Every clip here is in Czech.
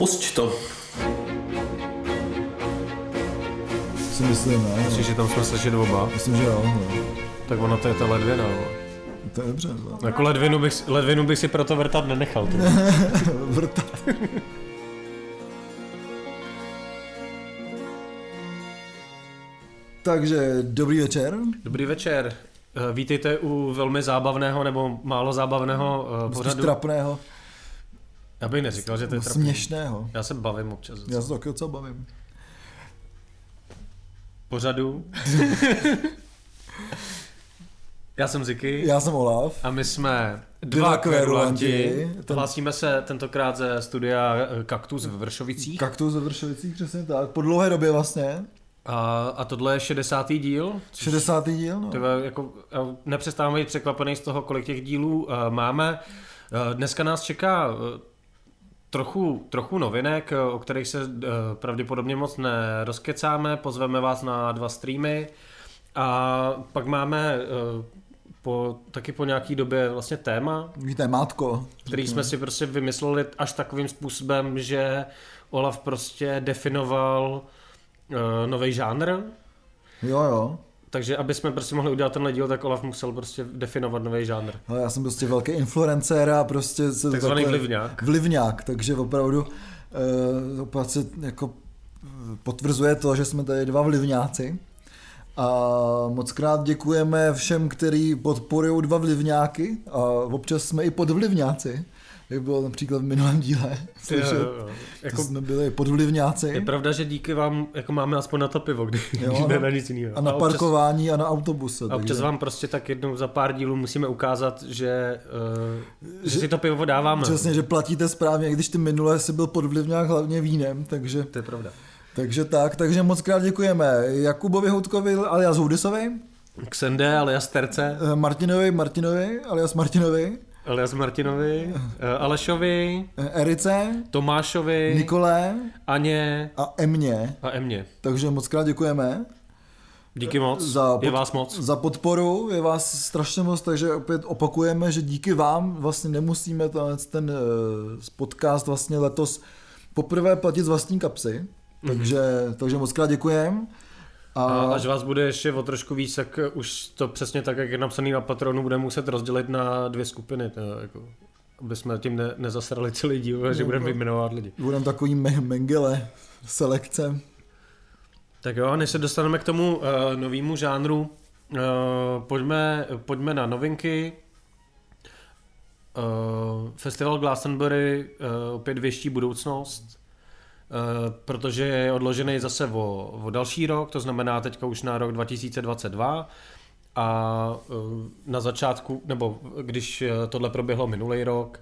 Pusť to. Si myslím, ne? Myslíš, že tam jsme slyšeli oba? Myslím, že jo. No. Tak ono to je ta ledvina. vole. To je dobře. No. Jako ledvinu bych, ledvinu bych si proto vrtat nenechal. Ty. Vrtat. Takže dobrý večer. Dobrý večer. Eh, Vítejte u velmi zábavného nebo málo zábavného uh, Spíš pořadu. trapného, Já bych neříkal, že to je trapný. směšného. Já se bavím občas. Já se taky docela bavím. Pořadu. Já jsem Ziky. Já jsem Olaf. A my jsme Dva kverulanti. Ten- Hlásíme se tentokrát ze studia eh, Kaktus v Vršovicích. Kaktus ve Vršovicích, přesně tak. Po dlouhé době vlastně. A, a tohle je 60. díl. což 60. díl, no. To je jako, nepřestávám být překvapený z toho, kolik těch dílů uh, máme. Uh, dneska nás čeká uh, trochu, trochu novinek, o kterých se uh, pravděpodobně moc nerozkecáme. Pozveme vás na dva streamy. A pak máme uh, po, taky po nějaký době vlastně téma, Víte, mátko. který jsme si prostě vymysleli až takovým způsobem, že Olaf prostě definoval uh, nový žánr, Jo, jo. Takže aby jsme prostě mohli udělat tenhle díl, tak Olaf musel prostě definovat nový žánr. Ale já jsem prostě velký influencer a prostě... Se Takzvaný takhle- vlivňák. Vlivňák, takže opravdu uh, opravdu se jako potvrzuje to, že jsme tady dva vlivňáci. A moc krát děkujeme všem, kteří podporují dva vlivňáky a občas jsme i podvlivňáci. Jak bylo například v minulém díle. Slyšet, Jo, jo, jo. jako, to jsme byli podvlivňáci. je pravda, že díky vám jako máme aspoň na to pivo, kdy, Jo, ne na nic jiného. A na občas, parkování a na autobuse. a občas takže- vám prostě tak jednou za pár dílů musíme ukázat, že, uh, že si to pivo dáváme. Přesně, že platíte správně, i když ty minule si byl podvlivňák hlavně vínem, takže, To je pravda. takže tak, takže moc krát děkujeme Jakubovi Houtkovi alias Houdisovi, Xende alias Terce, eh, Martinovi Martinovi alias Martinovi, alias Martinovi, eh, Alešovi, eh, Erice, Tomášovi, Nikolé Aně a Emě. a Emě. Takže moc krát děkujeme Díky moc, Za je pod- vás moc. za podporu, je vás strašně moc, takže opět opakujeme, že díky vám vlastně nemusíme ten eh, podcast vlastně letos poprvé platit z vlastní kapsy, takže, takže moc krát děkujeme. A až vás bude ještě o trošku víc, tak eh, už to přesně tak, jak je napsaný na patronu, budeme muset rozdělit na dvě skupiny, to, jako, aby jsme tím ne, nezasrali celý díl, že No, budeme no. vyjmenovat lidi. Budeme takový me- mengele, selekce. Tak jo, než se dostaneme k tomu uh, novému žánru, uh, pojďme, pojďme na novinky. Uh, Festival Glastonbury uh, opět věští budoucnost, protože je odložený zase o, o další rok, to znamená teďka už na rok 2022. A uh, na začátku, nebo když eh, tohle proběhlo minulý rok,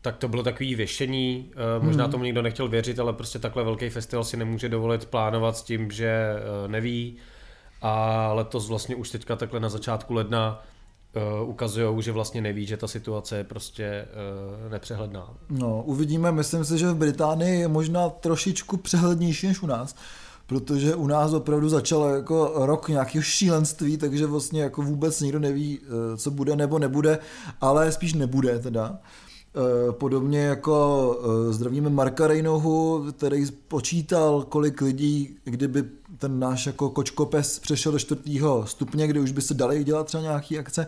tak to bylo takový věšení, eh, možná tomu nikdo nechtěl věřit, ale prostě takhle velký festival si nemůže dovolit plánovat s tím, že eh, neví. A letos vlastně už teďka takhle na začátku ledna ukazují, že vlastně neví, že ta situace je prostě eh, nepřehledná. No, uvidíme, myslím si, že v Británii je možná trošičku přehlednější než u nás, protože u nás opravdu začalo jako rok nějakého šílenství, takže vlastně jako vůbec nikdo neví, eh, co bude nebo nebude, ale spíš nebude teda. Eh, Podobně jako eh, zdravíme Marka Rejnohu, který počítal, kolik lidí, kdyby ten náš jako kočkopes přešel do čtvrtého stupně, kde už by se dali dělat třeba nějaký akce,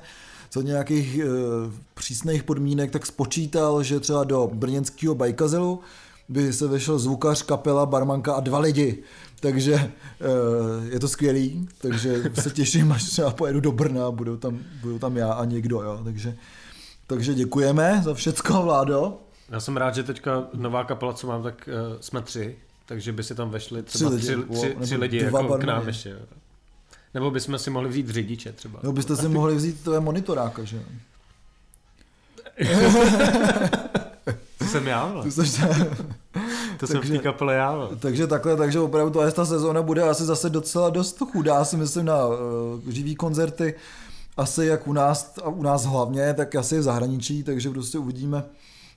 za nějakých e, přísných podmínek, tak spočítal, že třeba do brněnského bajkazelu by se vešel zvukař, kapela, barmanka a dva lidi. Takže e, je to skvělý, takže se těším, až třeba pojedu do Brna a budou tam, budou tam já a někdo. Jo. Takže, takže děkujeme za všecko, Vládo. Já jsem rád, že teďka nová kapela, co mám, tak uh, jsme tři, takže by si tam vešli třeba Tři lidi, tři, tři, nebo tři lidi dva jako k nám ještě. jo. Nebo bychom si mohli vzít řidiče třeba. No byste si mohli vzít tvoje monitoráka, že jo? To jsem já. Ty jsi- to jsem v té kapele já. vole. Takže takhle, takže opravdu to, ta sezóna bude asi zase docela dost chudá, si myslím, na uh, živý koncerty, asi jak u nás, a u nás hlavně, tak asi v zahraničí, takže prostě uvidíme,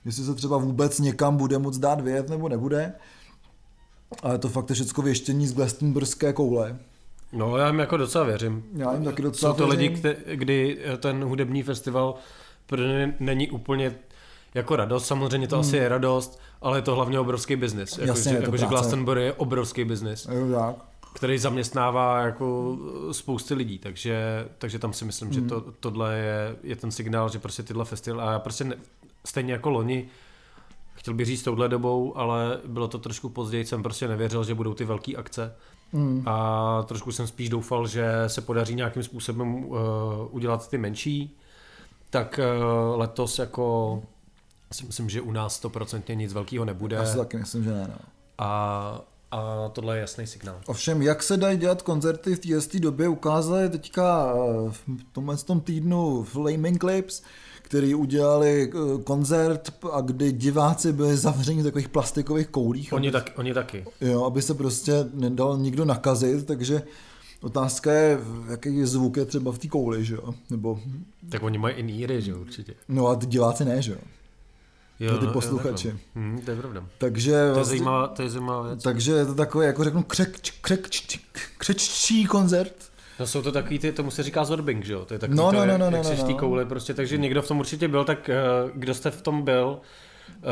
jestli se třeba vůbec někam bude moc dát vyjet nebo nebude. Ale to fakt je všechno věštění z Glastonburské koule. No já jim jako docela věřím. Já jim taky docela Jsou to lidi, věřím. kte, kdy ten hudební festival pro ně není úplně jako radost, samozřejmě to hmm. asi je radost, ale je to hlavně obrovský biznis. Jako, Jasně, že, je to jako, že práce. Glastonbury je obrovský biznis, Jo, tak. Který zaměstnává jako spousty lidí, takže, takže tam si myslím, že to, tohle je, je ten signál, že prostě tyhle festivaly, a já prostě ne, stejně jako loni, chtěl bych říct touhle dobou, ale bylo to trošku později, jsem prostě nevěřil, že budou ty velké akce. Mm. A trošku jsem spíš doufal, že se podaří nějakým způsobem uh, udělat ty menší. Tak uh, letos jako si myslím, že u nás 100% nic velkého nebude. Já si taky myslím, že ne. No. A, a tohle je jasný signál. Ovšem, jak se dají dělat koncerty v této době, ukázali teďka eh, v tomhle tom týdnu Flaming Clips, který udělali eh, koncert a kdy diváci byli zavřeni v takových plastikových koulích. Oni, aby, tak, oni taky. jo, aby se prostě nedal nikdo nakazit, takže otázka je, jaký zvuk je třeba v té kouli, že jo? Nebo, Tak oni mají i níry, že jo, určitě. no a ty diváci ne, že jo? Jo, Pro ty no, posluchači. Jo, takhle. hm, to je pravda. Takže To je vlastně- zajímavá, to je zajímavá věc. Takže je to takový, jako řeknu, křek, křek, křeččí koncert. No jsou to takový, ty, tomu se říká zorbing, že jo? To je takový No, to, no, no, no, jak no, v té no. kouli prostě, takže někdo v tom určitě byl, tak eh, kdo jste v tom byl,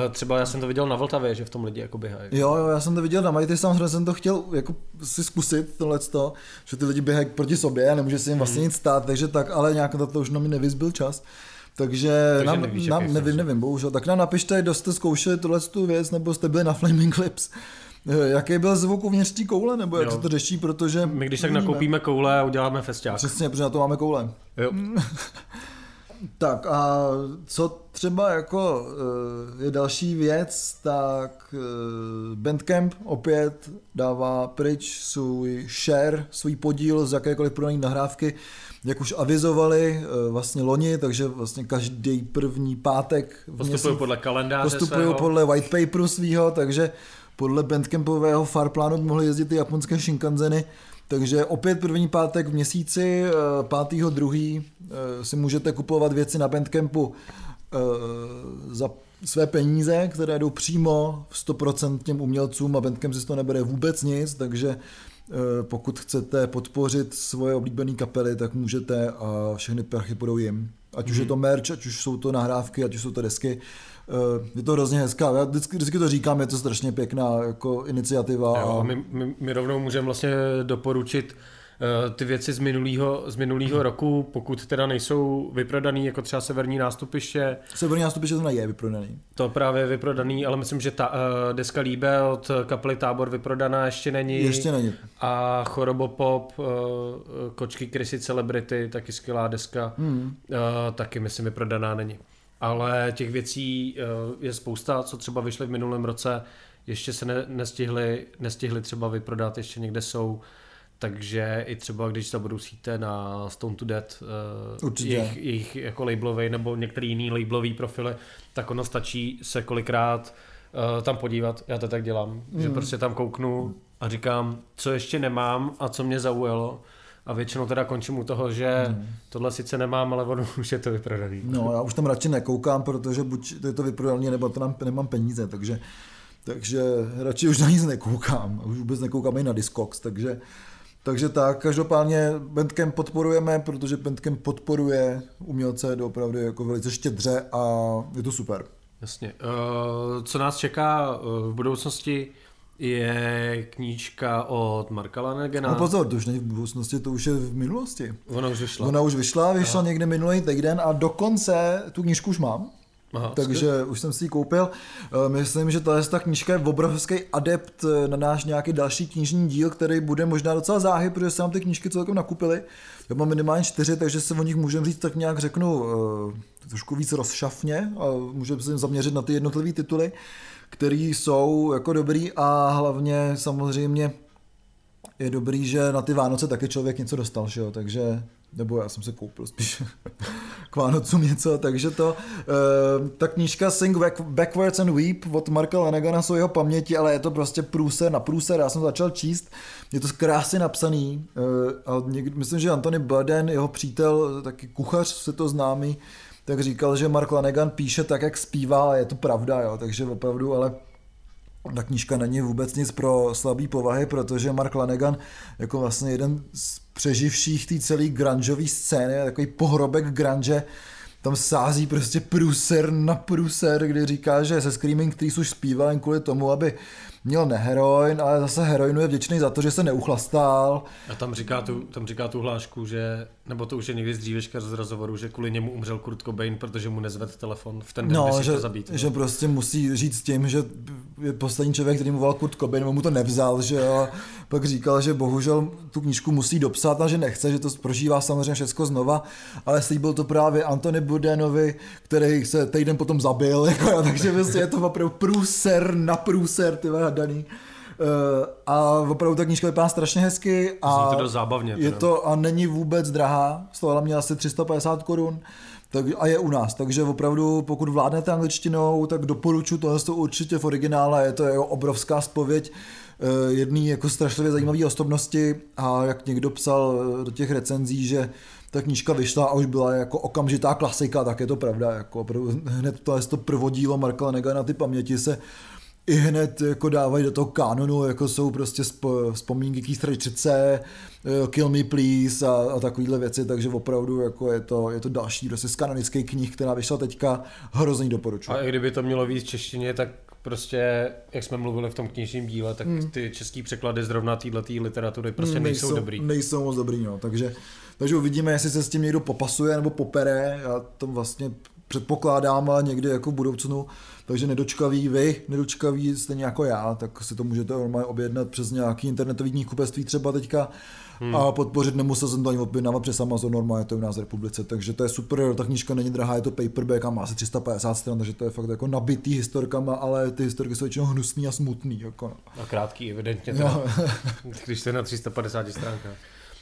eh, třeba já jsem to viděl na Vltavě, že v tom lidi jako běhají. Jo, jo, já jsem to viděl na Mighty, samozřejmě jsem to chtěl jako si zkusit tohleto, že ty lidi běhají proti sobě a nemůže se jim vlastně nic stát, takže tak, ale nějak na to už na mě nevyzbyl čas. Takže, Takže nám, nevíš, nám, nevím, jsi. nevím, bohužel. Tak nám napište, kdo jste zkoušeli tohle tu věc, nebo jste byli na Flaming Clips. Eh, Jaký byl zvuk uvnitř té koule, nebo jak Jo. se to řeší, protože... My když tak nevíme. nakoupíme koule a uděláme festiák. Přesně, protože na to máme koule. Jo. Tak a co třeba jako eh, je další věc, tak eh, Bandcamp opět dává pryč svůj share, svůj podíl z jakékoliv prodané nahrávky, jak už avizovali eh, vlastně loni, takže vlastně každý první pátek v Postupují podle kalendáře postupují podle white paperu svýho, takže podle bandcampového farplánu by mohly jezdit ty japonské Shinkanzeny, takže opět první pátek v měsíci, eh, pátýho druhý eh, si můžete kupovat věci na Bandcampu eh, za své peníze, které jdou přímo 100% těm umělcům a Bandcamp si z toho nebere vůbec nic, takže eh, pokud chcete podpořit svoje oblíbené kapely, tak můžete a všechny prachy půjdou jim. Ať už je to merch, ať už jsou to nahrávky, ať už jsou to desky. Eh, Je to hrozně hezká. Já vždycky, vždycky to říkám, je to strašně pěkná jako iniciativa. Jo, a... my, my, my rovnou můžeme vlastně doporučit eh, ty věci z minulého, z minulého roku, pokud teda nejsou vyprodaný, jako třeba severní nástupiště, Severní nástupiště to je vyprodaný. to právě je vyprodaný, ale myslím, že ta uh, deska Líbe od kapely Tábor vyprodaná ještě není. Ještě není. A Chorobopop, uh, Kočky Krysy Celebrity, taky skvělá deska, Hmm. uh, taky myslím vyprodaná není. Ale těch věcí uh, je spousta, co třeba vyšly v minulém roce, ještě se ne, nestihly, nestihly třeba vyprodat, ještě někde jsou. Takže i třeba, když zabrousíte na Stone to Dead, uh, jejich, jejich jako labelový nebo některý jiný labelový profily, tak ono stačí se kolikrát uh, tam podívat. Já to tak dělám, mm. že prostě tam kouknu a říkám, co ještě nemám a co mě zaujalo. A většinou teda končím u toho, že mm. tohle sice nemám, ale ono už je to vyprodaný. No, já už tam radši nekoukám, protože buď to je to vyprodaný, nebo to nám, nemám peníze, takže, takže radši už na nic nekoukám. Už vůbec nekoukám i na Discogs, takže, takže tak, každopádně Bandcamp podporujeme, protože Bandcamp podporuje umělce opravdu jako velice štědře a je to super. Jasně. Uh, co nás čeká uh, v budoucnosti je knížka od Marka Lanegena. No pozor, to už není v budoucnosti, to už je v minulosti. Ona už vyšla. Ona už vyšla, vyšla Aha. někde minulý týden a dokonce tu knížku už mám. Aha, Takže už jsem si ji koupil. Eh, Myslím, že tahle ta knížka je obrovský adept eh, na náš nějaký další knižní díl, který bude možná docela záhy, protože se nám ty knížky celkem nakupily. Já mám minimálně čtyři, takže se o nich můžeme říct tak nějak řeknu eh, trošku víc rozšafně a můžeme se zaměřit na ty jednotlivé tituly, které jsou jako dobrý a hlavně samozřejmě je dobrý, že na ty Vánoce taky člověk něco dostal, že jo? takže nebo já jsem se koupil spíš k Vánocům něco, takže to, uh, ta knížka Sing Back, Backwards and Weep od Marka Lanagana jsou jeho paměti, ale je to prostě průser na průser, já jsem začal číst, je to krásně napsaný uh, a někdy, myslím, že Anthony Burden, jeho přítel, taky kuchař, se to známý, tak říkal, že Mark Lanegan píše tak, jak zpívá a je to pravda, jo, takže opravdu, ale ta knížka není vůbec nic pro slabý povahy, protože Mark Lanegan jako vlastně jeden z přeživších té celé grungeové scény, takový pohrobek grunge, tam sází prostě pruser na pruser, kdy říká, že se Screaming Trees už zpívá jen kvůli tomu, aby měl neheroin, ale zase heroinu je vděčný za to, že se neuchlastal. A tam říká tu, tam říká tu hlášku, že, nebo to už je někdy z dřívěžka z rozhovoru, že kvůli němu umřel Kurt Cobain, protože mu nezved telefon v ten den, No, že, to zabít. no. že prostě musí říct s tím, že je poslední člověk, který mu volal Kurt Cobain, mu to nevzal, že jo. Pak říkal, že bohužel tu knížku musí dopsat a že nechce, že to prožívá samozřejmě všechno znova, ale slíbil to právě Antony Bourdenovi, který se týden potom zabil, jako, takže vlastně je to opravdu průser na průser, ty daný. Uh, a opravdu ta knížka vypadá strašně hezky a Zní to dost zábavně, je to a není vůbec drahá, stovala mě asi 350 korun. Tak, a je u nás, takže opravdu pokud vládnete angličtinou, tak doporučuji tohle to určitě v originále, je to jako obrovská spověď eh, jedný jako strašlivě zajímavé osobnosti. A jak někdo psal eh, do těch recenzí, že ta knížka vyšla a už byla jako okamžitá klasika, tak je to pravda, jako hned to, to prvodílo Marka Lenega na ty paměti se i hned jako dávají do toho kanonu, jako jsou prostě sp- vzpomínky Keith Richardse, eh, Kill Me Please a, a takovýhle věci, takže opravdu jako je to, je to další prostě z kanonických knih, která vyšla teďka, hrozně doporučuji. A i kdyby to mělo víc v češtině, tak prostě, jak jsme mluvili v tom knižním díle, tak Hmm. ty český překlady zrovna této literatury prostě nejsou, dobrý. Nejsou moc dobrý, no. Takže, takže uvidíme, jestli se s tím někdo popasuje nebo popere. Já to vlastně předpokládám, ale někdy jako v budoucnu. Takže nedočkaví vy, nedočkaví stejně jako já, tak si to můžete normálně objednat přes nějaký internetový knihkupectví třeba teďka hmm. a podpořit. Nemusel jsem to ani objednávat přes Amazon, normálně to je u nás v republice. Takže to je super, ta knížka není drahá, je to paperback a má asi 350 stran, takže to je fakt jako nabitý historkama, ale ty historky jsou většinou hnusný a smutný. Jako no. A krátký, evidentně. Teda, když jste na 350 stránkách.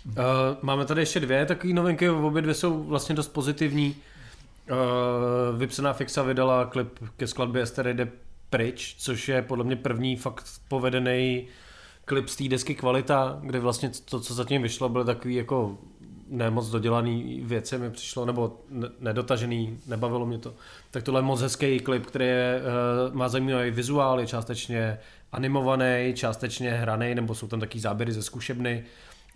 Uh, máme tady ještě dvě takové novinky, obě dvě jsou vlastně dost pozitivní. Uh, Vypsaná Fixa vydala klip ke skladbě Estery jde pryč, což je podle mě první fakt povedený klip z té desky Kvalita, kde vlastně to, co zatím vyšlo, byly takový jako nemoc dodělaný věci mi přišlo, nebo ne- nedotažený, nebavilo mě to. Tak tohle je moc hezký klip, který je, uh, má zajímavý vizuál, je částečně animovaný, částečně hraný, nebo jsou tam taky záběry ze zkušebny.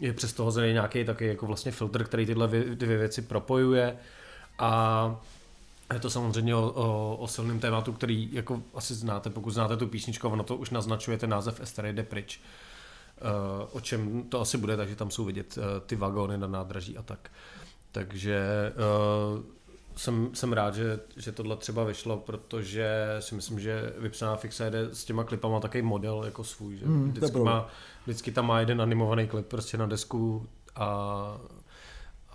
Je přes toho nějaký taky jako vlastně filtr, který tyhle vě- dvě věci propojuje. A je to samozřejmě o, o, o silném tématu, který jako asi znáte, pokud znáte tu písničku, ono to už naznačuje ten název Estery jde pryč. Uh, o čem to asi bude, takže tam jsou vidět uh, ty vagóny na nádraží a tak. Takže uh, jsem, jsem rád, že, že tohle třeba vyšlo, protože si myslím, že vypsaná fixa jede s těma klipama takový model jako svůj, že Hmm, vždycky, má, vždycky tam má jeden animovaný klip prostě na desku a,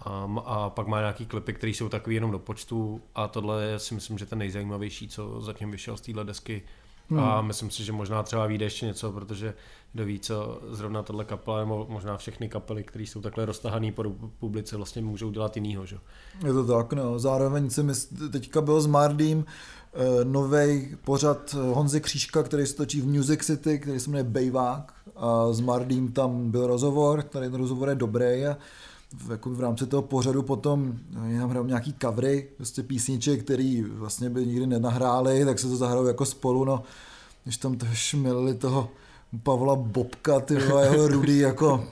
a, a pak má nějaký klipy, které jsou takový jenom do počtu a tohle je si myslím, že ten nejzajímavější, co zatím vyšel z téhle desky Hmm. a myslím si, že možná třeba vyjde ještě něco, protože kdo ví, co zrovna tahle kapela, nebo možná všechny kapely, které jsou takhle roztahané po publice, vlastně můžou dělat jinýho, že? Je to tak, no. Zároveň si mysl, teďka byl s Mardím uh, nový pořad eh, Honzy Křížka, který se točí v Music City, který se jmenuje Bejvák. A s Mardím tam byl rozhovor, tady ten rozhovor je dobrý a v, jako v rámci toho pořadu potom eh, já hrál nějaký covery, prostě písniček, který vlastně by nikdy nenahráli, tak se to zahrál jako spolu, no, když tam to šmelili toho Pavla Bobka, ty jeho Rudy, jako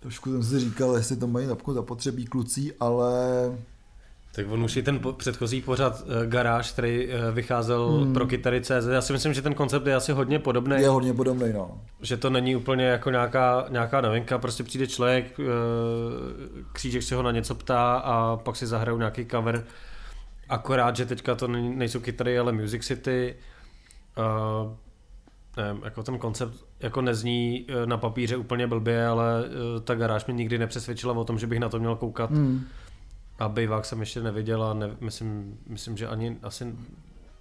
trošku jsem si říkal, jestli to mají napku zapotřebí klucí, ale Tak on už i ten po- předchozí pořad uh, Garáž, který uh, vycházel Hmm. pro kytary.cz, já si myslím, že ten koncept je asi hodně podobný. je hodně podobný, no. že to není úplně jako nějaká, nějaká novinka, prostě přijde člověk, eh, křížek se ho na něco ptá a pak si zahrajou nějaký cover. Akorát, že teďka to nejsou kytary, ale Music City. Uh, nevím, jako ten koncept jako nezní na papíře úplně blbě, ale ta garáž mě nikdy nepřesvědčila o tom, že bych na to měl koukat. Hmm. A Bejvák jsem ještě neviděl a ne, myslím, myslím, že ani asi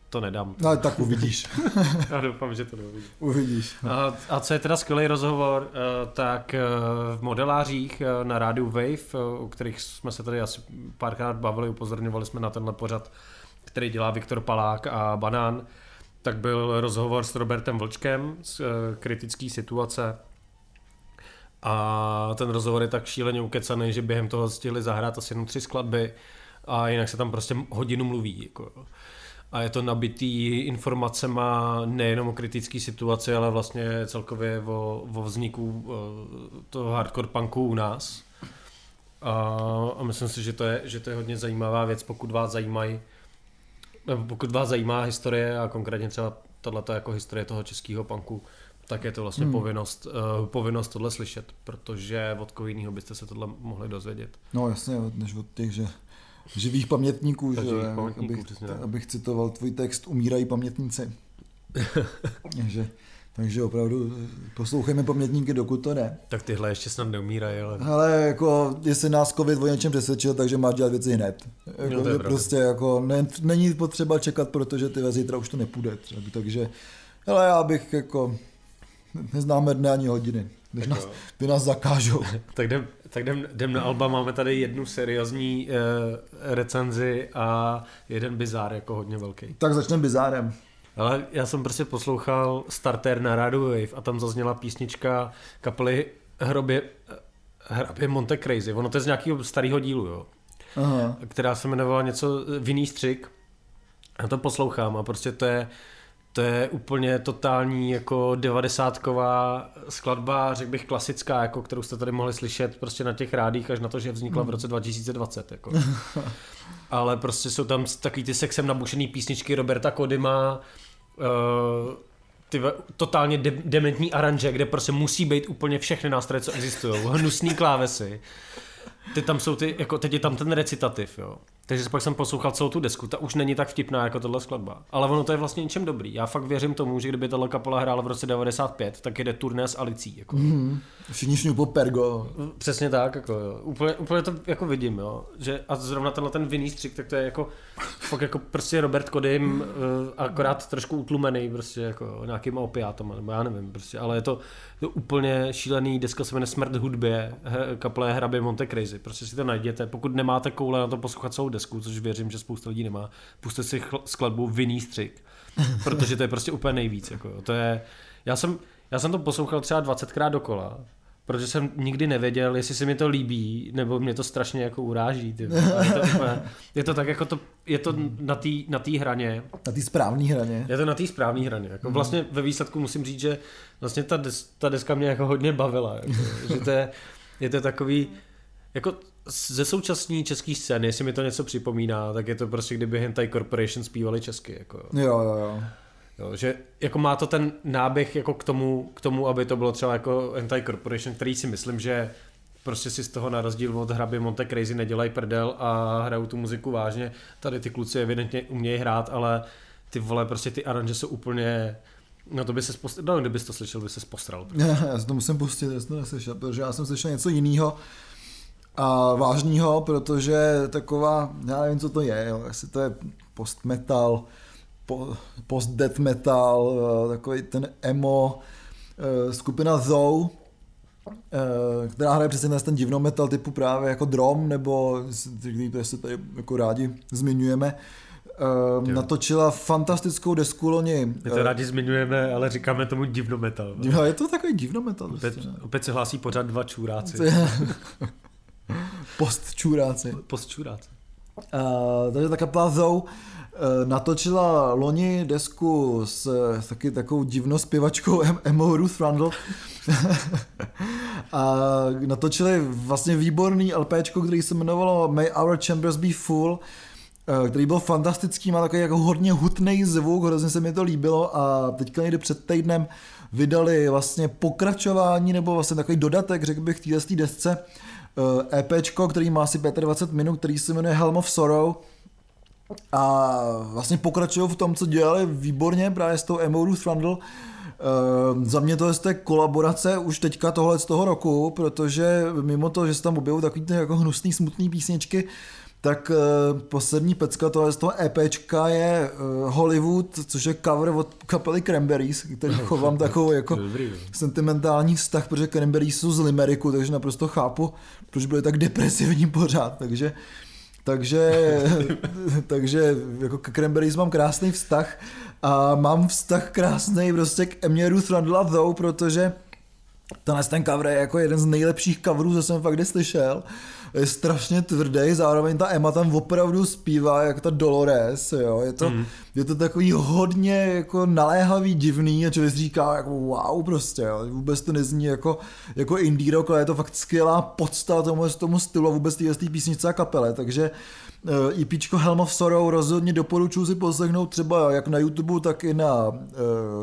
to nedám. No tak uvidíš, Já doufám, že to neuvidím. uvidíš. A, a co je teda skvělý rozhovor, eh, tak eh, v modelářích eh, na rádiu Wave, o kterých jsme se tady asi párkrát bavili, upozorňovali jsme na tenhle pořad, který dělá Viktor Palák a Banán, tak byl rozhovor s Robertem Vlčkem z kritické situace. A ten rozhovor je tak šíleně ukecaný, že během toho stihli zahrát asi jenom tři skladby a jinak se tam prostě hodinu mluví. Jako. A je to nabitý informacema nejenom o kritické situaci, ale vlastně celkově o, o vzniku eh, toho hardcore punku u nás. A, a myslím si, že to, je, že to je hodně zajímavá věc, pokud vás zajímají nebo pokud vás zajímá historie a konkrétně třeba tato jako historie toho českého punku, tak je to vlastně hmm. povinnost, uh, povinnost tohle slyšet, protože od koho jiného byste se tohle mohli dozvědět. No jasně, než od těch, že živých pamětníků, že, živých pamětníků abych, abych citoval tvůj text Umírají pamětníci. že takže opravdu poslouchejme pamětníky, dokud to ne. Tak tyhle ještě snad neumírají, ale... Ale jako, jestli nás covid o něčem přesvědčil, takže má dělat věci hned. Jako, no, to je prostě jako, ne, není potřeba čekat, protože ty zítra už to nepůjde. Třeba, takže, ale já bych jako, neznáme dne ani hodiny. Když nás, ty nás zakážou. tak jdem, tak jdem, jdem na Alba, máme tady jednu seriózní uh, recenzi a jeden bizár jako hodně velký. Tak začneme bizárem. Ale já jsem prostě poslouchal starter na Radio Wave a tam zazněla písnička kapely Hrobě, Hrabě Monte Crazy. Ono to je z nějakého starého dílu, jo. Aha. Která se jmenovala něco Vinný střik. Já to poslouchám a prostě to je, to je úplně totální jako devadesátková skladba, řekl bych klasická, jako kterou jste tady mohli slyšet prostě na těch rádích až na to, že vznikla v roce 2020. Jako. Ale prostě jsou tam takový ty sexem nabušený písničky Roberta Kodima, uh, ty totálně de- dementní aranže, kde prostě musí být úplně všechny nástroje, co existují, hnusný klávesy. Ty tam jsou ty, jako teď je tam ten recitativ, jo. Takže pak jsem poslouchal celou tu desku, ta už není tak vtipná jako tohle skladba. Ale ono to je vlastně něčem dobrý. Já fakt věřím tomu, že kdyby tahle kapela hrála v roce 95, tak jde turné s Alicí. Jako. Mm, všichni šňupo pergo. Přesně tak, jako jo. Úplně, úplně, to jako vidím, jo. Že, a zrovna tenhle ten vinný střik, tak to je jako fakt jako prostě Robert Kodym, eh, akorát trošku utlumený prostě jako nějakým opiátom, nebo já nevím prostě, ale je to, to úplně šílený, deska se jmenuje Smrt hudbě, kaple Hrabě Monte Crazy, prostě si to najděte, pokud nemáte koule na to poslouchat celou desku, což věřím, že spousta lidí nemá, puste si skladbu Vinný střik, protože to je prostě úplně nejvíc, jako, to je, já jsem, já jsem to poslouchal třeba 20krát dokola, protože jsem nikdy nevěděl, jestli se mi to líbí, nebo mě to strašně jako uráží. Ty. Je, to, je to tak jako to, je to na té na tý hraně. Na té správné hraně. Je to na té správné hraně. Jako mm. Vlastně ve výsledku musím říct, že vlastně ta, des, ta deska mě jako hodně bavila. Jako, že to je, je to takový, jako ze současné české scény, jestli mi to něco připomíná, tak je to prostě, kdyby Hentai Corporation zpívali česky. Jako. Jo, jo, jo. Jo, že jako má to ten náběh jako k tomu, k tomu, aby to bylo třeba jako Hentai Corporation, který si myslím, že prostě si z toho na rozdíl od hraby Monte Crazy nedělají prdel a hrajou tu muziku vážně. Tady ty kluci evidentně umějí hrát, ale ty vole, prostě ty aranže jsou úplně No to by se postral, no, kdybys to slyšel, by se postral. Já to musím pustit, já to neslyšel, protože já jsem slyšel něco jiného a vážného, protože taková, já nevím, co to je, jo, jestli to je post metal, post death metal, eh, takový ten emo, eh, skupina Zou, eh, která hraje přesně ten divno metal typu právě jako Drom, nebo který se tady jako rádi zmiňujeme, Uh, natočila fantastickou desku loni. My to rádi zmiňujeme, ale říkáme tomu divno metal. No. Je to takový divno metal. Opět, opět se hlásí pořád dva čůráci. Post čůráci. Post čůráci. Uh, takže ta kapela Zou Eh, natočila loni desku s, s taky takovou divnou zpěvačkou Emo Ruth Rundle a natočili vlastně výborný LPčko, který se jmenovalo May Our Chambers Be Full eh, který byl fantastický, má takový jako hodně hutný zvuk, hrozně se mi to líbilo a teďka někdy před týdnem vydali vlastně pokračování nebo vlastně takový dodatek, řekl bych, k této desce EPčko, eh, e který má asi 25 minut, který se jmenuje Helm of Sorrow a vlastně pokračují v tom, co dělali výborně právě s tou Emoru Thrundle. Uh, za mě to je z té kolaborace už teďka tohle z toho roku, protože mimo to, že se tam objevují takový ty jako hnusný, smutný písničky, tak uh, poslední pecka tohle z toho EPčka je uh, Hollywood, což je cover od kapely Cranberries, který chovám takovou jako sentimentální vztah, protože Cranberries jsou z Limeriku, takže naprosto chápu, proč byli tak depresivní pořád, takže takže, takže jako k Cranberries mám krásný vztah a mám vztah krásný prostě k Eměru Thrandla Thou, protože Tenhle ten cover je jako jeden z nejlepších coverů, co jsem fakt kdy slyšel. Je strašně tvrdý, zároveň ta Emma tam opravdu zpívá jak ta Dolores, jo. Je to, mm. je to takový hodně jako naléhavý, divný a člověk říká jako wow prostě, jo. Vůbec to nezní jako, jako indie rock, ale je to fakt skvělá podsta tomu, tomu stylu a vůbec té písničce a kapele, takže EPčko eh, Helm of Sorrow rozhodně doporučuji si poslechnout třeba jak na YouTube, tak i na uh,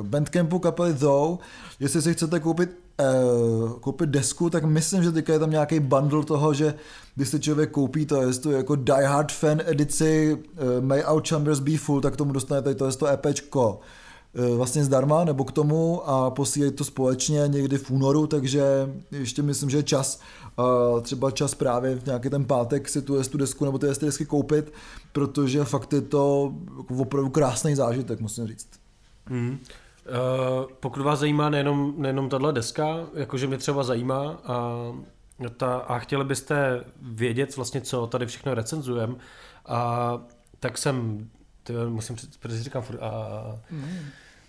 Bandcampu kapely Though. Jestli si chcete koupit uh, koupit desku, tak myslím, že teďka je tam nějaký bundle toho, že když si člověk koupí to, je to jako Die Hard fan edici uh, May Our Chambers Be Full, tak tomu dostanete to, je to EPčko vlastně zdarma nebo k tomu a posílají to společně někdy v únoru, takže ještě myslím, že je čas třeba čas právě v nějaký ten pátek si tu, tu desku nebo ty desky koupit, protože fakt je to jako opravdu krásný zážitek, musím říct. Mm. Uh, pokud vás zajímá nejenom, nejenom tahle deska, jakože mě třeba zajímá a, ta, a chtěli byste vědět vlastně, co tady všechno recenzujeme, a tak jsem, ty, musím, protože říkám furt, a, mm.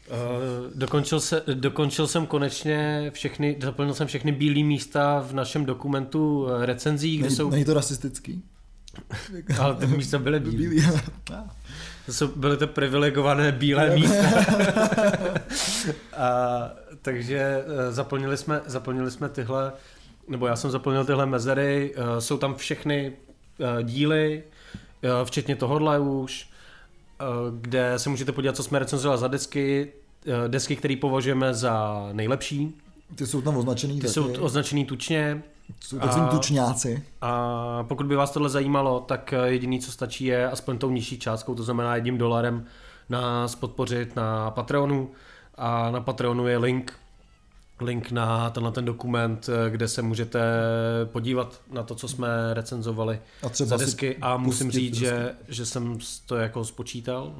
Uh, dokončil, se, dokončil jsem konečně všechny, zaplnil jsem všechny bílé místa v našem dokumentu eh, recenzí, kde není, jsou... Není to rasistický? Ale ty místa byly bílé. Bílý. To jsou, byly to privilegované bílé místa. A, takže uh, zaplnili jsme, zaplnili jsme tyhle, nebo já jsem zaplnil tyhle mezery, uh, jsou tam všechny uh, díly, včetně tohohle už, kde se můžete podívat, co jsme recenzovali za desky, desky, které považujeme za nejlepší. Ty jsou tam označený Ty taky. jsou označený tučně. Jsou takzvaní tučňáci. A pokud by vás tohle zajímalo, tak eh, jediný, co stačí, je aspoň tou nižší částkou, to znamená jedním dolarem nás podpořit na Patreonu. A na Patreonu je link link na tenhle ten dokument, eh, kde se můžete podívat na to, co jsme recenzovali a třeba za desky a musím říct, že, že jsem to jako spočítal,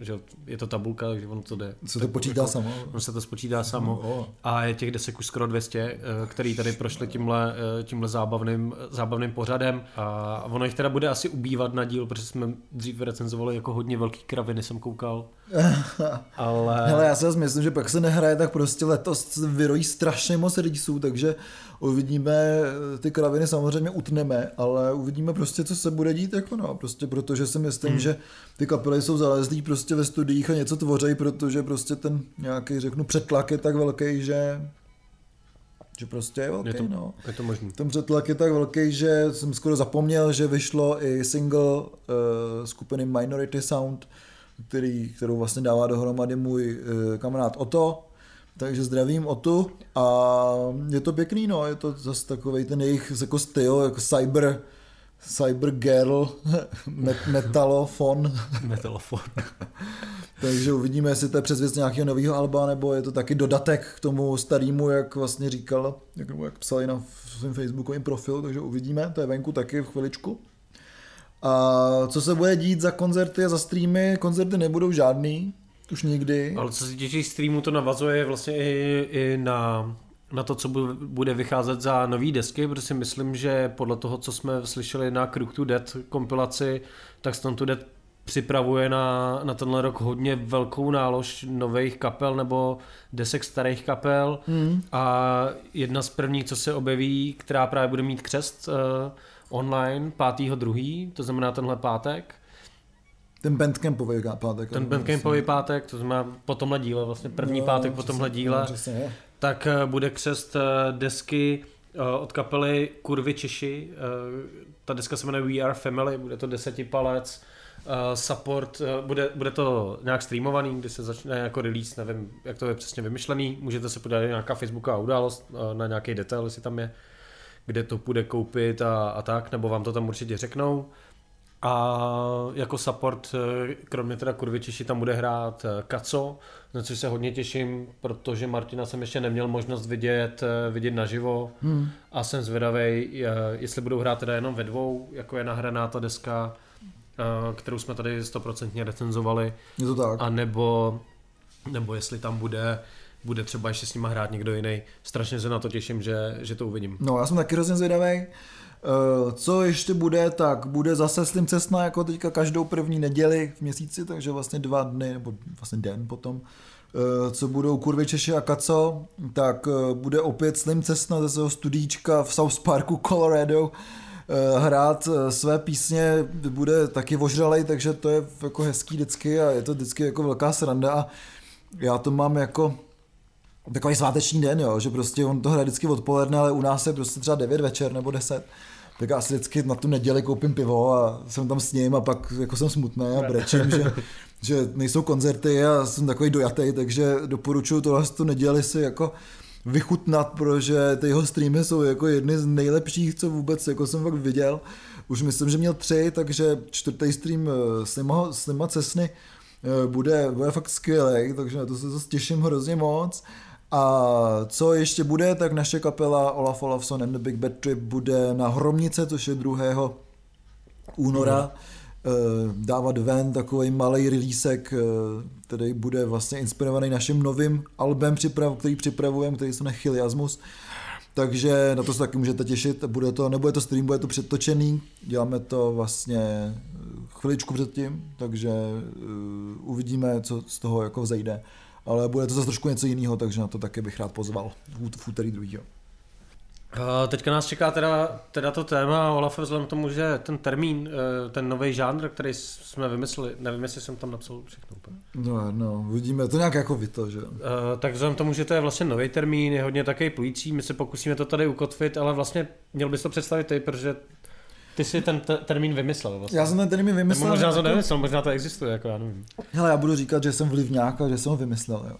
že je to tabulka, takže ono to jde. Se to počítá jako, samo. On se to spočítá samo. Oh. A je těch desek už skoro 200, eh, který tady prošli tímhle, eh, tímhle zábavným, zábavným pořadem. A ono jich teda bude asi ubývat na díl, protože jsme dřív recenzovali jako hodně velký kraviny, jsem koukal. Ale... Hele, já si myslím, že pak se nehraje, tak prostě letos vyrojí strašně moc rýsů, takže uvidíme, ty kraviny samozřejmě utneme, ale uvidíme prostě, co se bude dít, jako no, prostě protože si myslím, hmm. že ty kapely jsou zalezlí prostě ve studiích a něco tvoří, protože prostě ten nějaký, řeknu, přetlak je tak velký, že že prostě je velký, je to, no. Je to možný. Ten přetlak je tak velký, že jsem skoro zapomněl, že vyšlo i single uh, skupiny Minority Sound, který, kterou vlastně dává dohromady můj uh, kamarád Oto, takže zdravím Otu a je to pěkný, no, je to zase takový ten jejich jako styl, jako cyber, cyber girl, metalofon. metalofon. Takže uvidíme, jestli to je předzvěst nějakého nového alba, nebo je to taky dodatek k tomu starému, jak vlastně říkal, jak, jak psali na svém facebookovém profilu, takže uvidíme, to je venku taky v chviličku. A co se bude dít za koncerty a za streamy? Koncerty nebudou žádný, už nikdy. Ale co se týče streamu, to navazuje vlastně i, i na, na to, co bude vycházet za nový desky, protože si myslím, že podle toho, co jsme slyšeli na Crook to Dead kompilaci, tak Stone to Dead připravuje na, na tenhle rok hodně velkou nálož nových kapel nebo desek starých kapel hmm. a jedna z prvních, co se objeví, která právě bude mít křest uh, online 5.2., to znamená tenhle pátek, ten bandcampový pátek. Ten bandcampový vlastně. pátek, to znamená po tomhle díle, vlastně první no, pátek po tomhle díle, no, přesně, tak uh, bude křest uh, desky uh, od kapely Kurvy Češi. Ta deska se jmenuje We Are Family, bude to desetipalec. Support, bude, bude to nějak streamovaný, kdy se začne jako release, nevím, jak to je přesně vymyšlený, můžete se podívat nějaká Facebooková událost na nějaký detail, jestli tam je, kde to půjde koupit a, a tak, nebo vám to tam určitě řeknou. A jako support, eh, kromě teda Kurvičiši, tam bude hrát eh, Kaco, na což se hodně těším, protože Martina jsem ještě neměl možnost vidět, eh, vidět naživo hmm. a jsem zvědavý, jestli budou hrát teda jenom ve dvou, jako je nahraná ta deska, kterou jsme tady stoprocentně recenzovali. Je to tak. A nebo, nebo jestli tam bude bude třeba ještě s nima hrát někdo jiný. Strašně se na to těším, že, že to uvidím. No, já jsem taky hrozně zvědavý. Eh, co ještě bude, tak bude zase Slim Cessna jako teďka každou první neděli v měsíci, takže vlastně dva dny, nebo vlastně den potom co budou Kurvy Češi a Kaco, tak bude opět Slim Cessna ze svého studíčka v South Parku, Colorado, hrát své písně, bude taky ožralej, takže to je jako hezký vždycky a je to vždycky jako velká sranda a já to mám jako takový sváteční den, jo, že prostě on to hraje vždycky odpoledne, ale u nás je prostě třeba 9 večer nebo 10 tak já si vždycky na tu neděli koupím pivo a jsem tam s ním a pak jako jsem smutný a brečím, že, že nejsou koncerty a jsem takový dojatý, takže doporučuji tohle tu neděli si jako vychutnat, protože ty jeho streamy jsou jako jedny z nejlepších, co vůbec jako jsem fakt viděl. Už myslím, že měl tři, takže čtvrtý stream eh, s nima, s nima Cesny eh, bude, bude fakt skvělý, takže na to se zase těším hrozně moc. A co ještě bude, tak naše kapela Olaf Olafson and the Big Bad Trip bude na Hromnice, což je 2. února. Mm. dávat ven takový malý releasek, eh, který bude vlastně inspirovaný naším novým albem, který připravujeme, který se jmenuje Chiliasmus. Takže na to se taky můžete těšit. Bude to, nebude to stream, bude to předtočený. Děláme to vlastně eh, chviličku předtím, takže uvidíme, co z toho jako vzejde ale bude to zase trošku něco jiného, takže na to taky bych rád pozval v úterý druhý. Teďka nás čeká teda, teda to téma, Olaf, vzhledem k tomu, že ten termín, eh, ten nový žánr, který jsme vymysleli, nevím, jestli jsem tam napsal všechno úplně. No, no, uvidíme, to nějak jako vy to, že? Uh, tak vzhledem k tomu, že to je vlastně nový termín, je hodně také plující, my se pokusíme to tady ukotvit, ale vlastně měl bys to představit ty, protože ty jsi ten t- termín vymyslel vlastně. Já jsem ten termín vymyslel. Nebo možná to nevymyslel, možná to existuje, jako já nevím. Hele, já budu říkat, že jsem vlivňák a že jsem ho vymyslel, jo.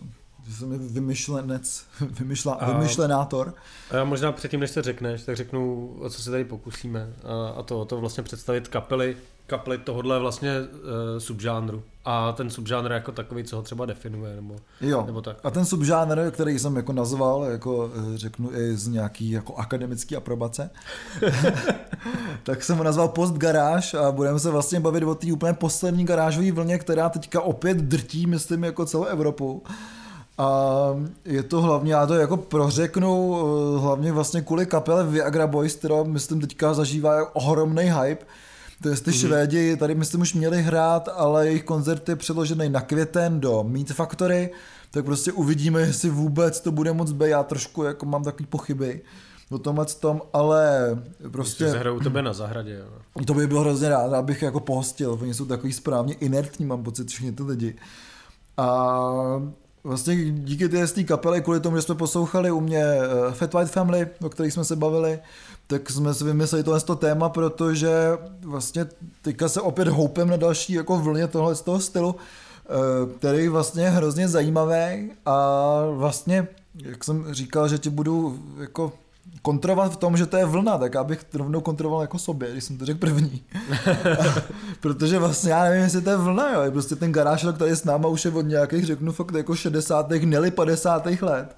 Že jsem vymyšlenec, vymyšla, a, vymyšlenátor. A já možná předtím, než to řekneš, tak řeknu, o co se tady pokusíme. A, a to, to vlastně představit kapely, kapely tohohle vlastně uh, subžánru. A ten subžánr jako takový, co ho třeba definuje, nebo, jo. nebo tak. A ten subžánr, který jsem jako nazval, jako eh, řeknu i z nějaký jako akademický aprobace, tak jsem ho nazval Post Garáž a budeme se vlastně bavit o té úplně poslední garážové vlně, která teďka opět drtí, myslím, jako celou Evropu. A je to hlavně, já to jako prořeknu, eh, hlavně vlastně kvůli kapele Viagra Boys, která myslím teďka zažívá ohromný hype, to je ty mm-hmm. Švédi, tady myslím už měli hrát, ale jejich koncert je předložený na květen do Meat Factory, tak prostě uvidíme, jestli vůbec to bude moc být. Já trošku jako mám takový pochyby o tomhle tom, ale prostě... Když hrajou tebe na zahradě. Jo. To by bylo hrozně rád, abych jako pohostil. Oni jsou takový správně inertní, mám pocit, všichni ty lidi. A vlastně díky té kapely, kvůli tomu, že jsme poslouchali u mě eh, Fat White Family, o kterých jsme se bavili, tak jsme si vymysleli tohle to téma, protože vlastně teďka se opět houpem na další jako vlně tohle z toho stylu, eh, který vlastně je hrozně zajímavý a vlastně, jak jsem říkal, že ti budu jako kontrovat v tom, že to je vlna, tak já bych rovnou kontroval jako sobě, když jsem to řekl první. Protože vlastně já nevím, jestli to je vlna, jo. Prostě ten garáž, který je s náma už je od nějakých, řeknu fakt jako 60. neli 50. let.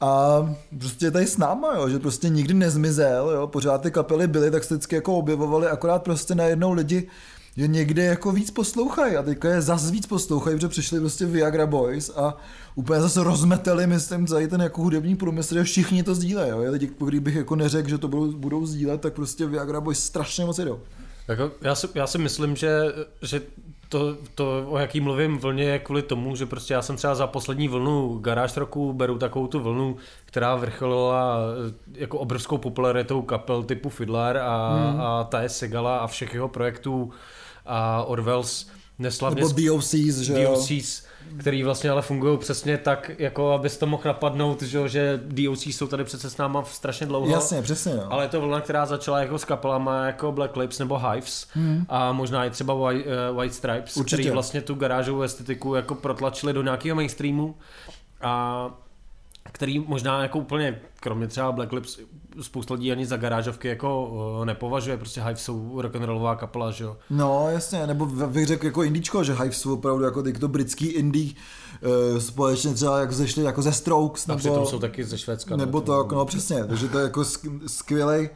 A prostě je tady s náma, jo, že prostě nikdy nezmizel, jo, pořád ty kapely byly, tak se vždycky jako objevovali, akorát prostě najednou lidi je někde jako víc poslouchají. A teďka je zas víc poslouchají, protože přišli prostě Viagra Boys a úplně zase rozmeteli, myslím, celý ten jako hudební průmysl, že všichni to sdílejí, jo, lidi, kdybych jako neřekl, že to budou, budou sdílet, tak prostě Viagra Boys strašně moc jdou. Jako, já, si, já si myslím, že, že to, to, o jaký mluvím vlně, je kvůli tomu, že prostě já jsem třeba za poslední vlnu garáž roku beru takovou tu vlnu, která vrcholila eh, jako obrovskou popularitou kapel typu Fiddler a, hmm. a Taje Segala a všech jeho projektů a Orwells neslavně... Nebo DOCs, že DOCs, který vlastně ale fungují přesně tak, jako abys to mohl napadnout, že, že DOC jsou tady přece s náma strašně dlouho. Jasně, přesně. No. Ale je to vlna, která začala jako s kapelama jako Black Lips nebo Hives hmm. a možná i třeba White, uh, White Stripes, Určitě. který vlastně tu garážovou estetiku jako protlačili do nějakého mainstreamu a který možná jako úplně, kromě třeba Black Lips, spousta lidí ani za garážovky jako uh, nepovažuje, prostě Hive jsou rock'n'rollová kapela, že jo. No jasně, nebo bych řekl jako indičko, že Hive jsou opravdu jako to britský indie, uh, společně třeba jak zešli jako ze Strokes, nebo... A přitom jsou taky ze Švédska. Nebo to, jako, no přesně, takže to je jako skvělej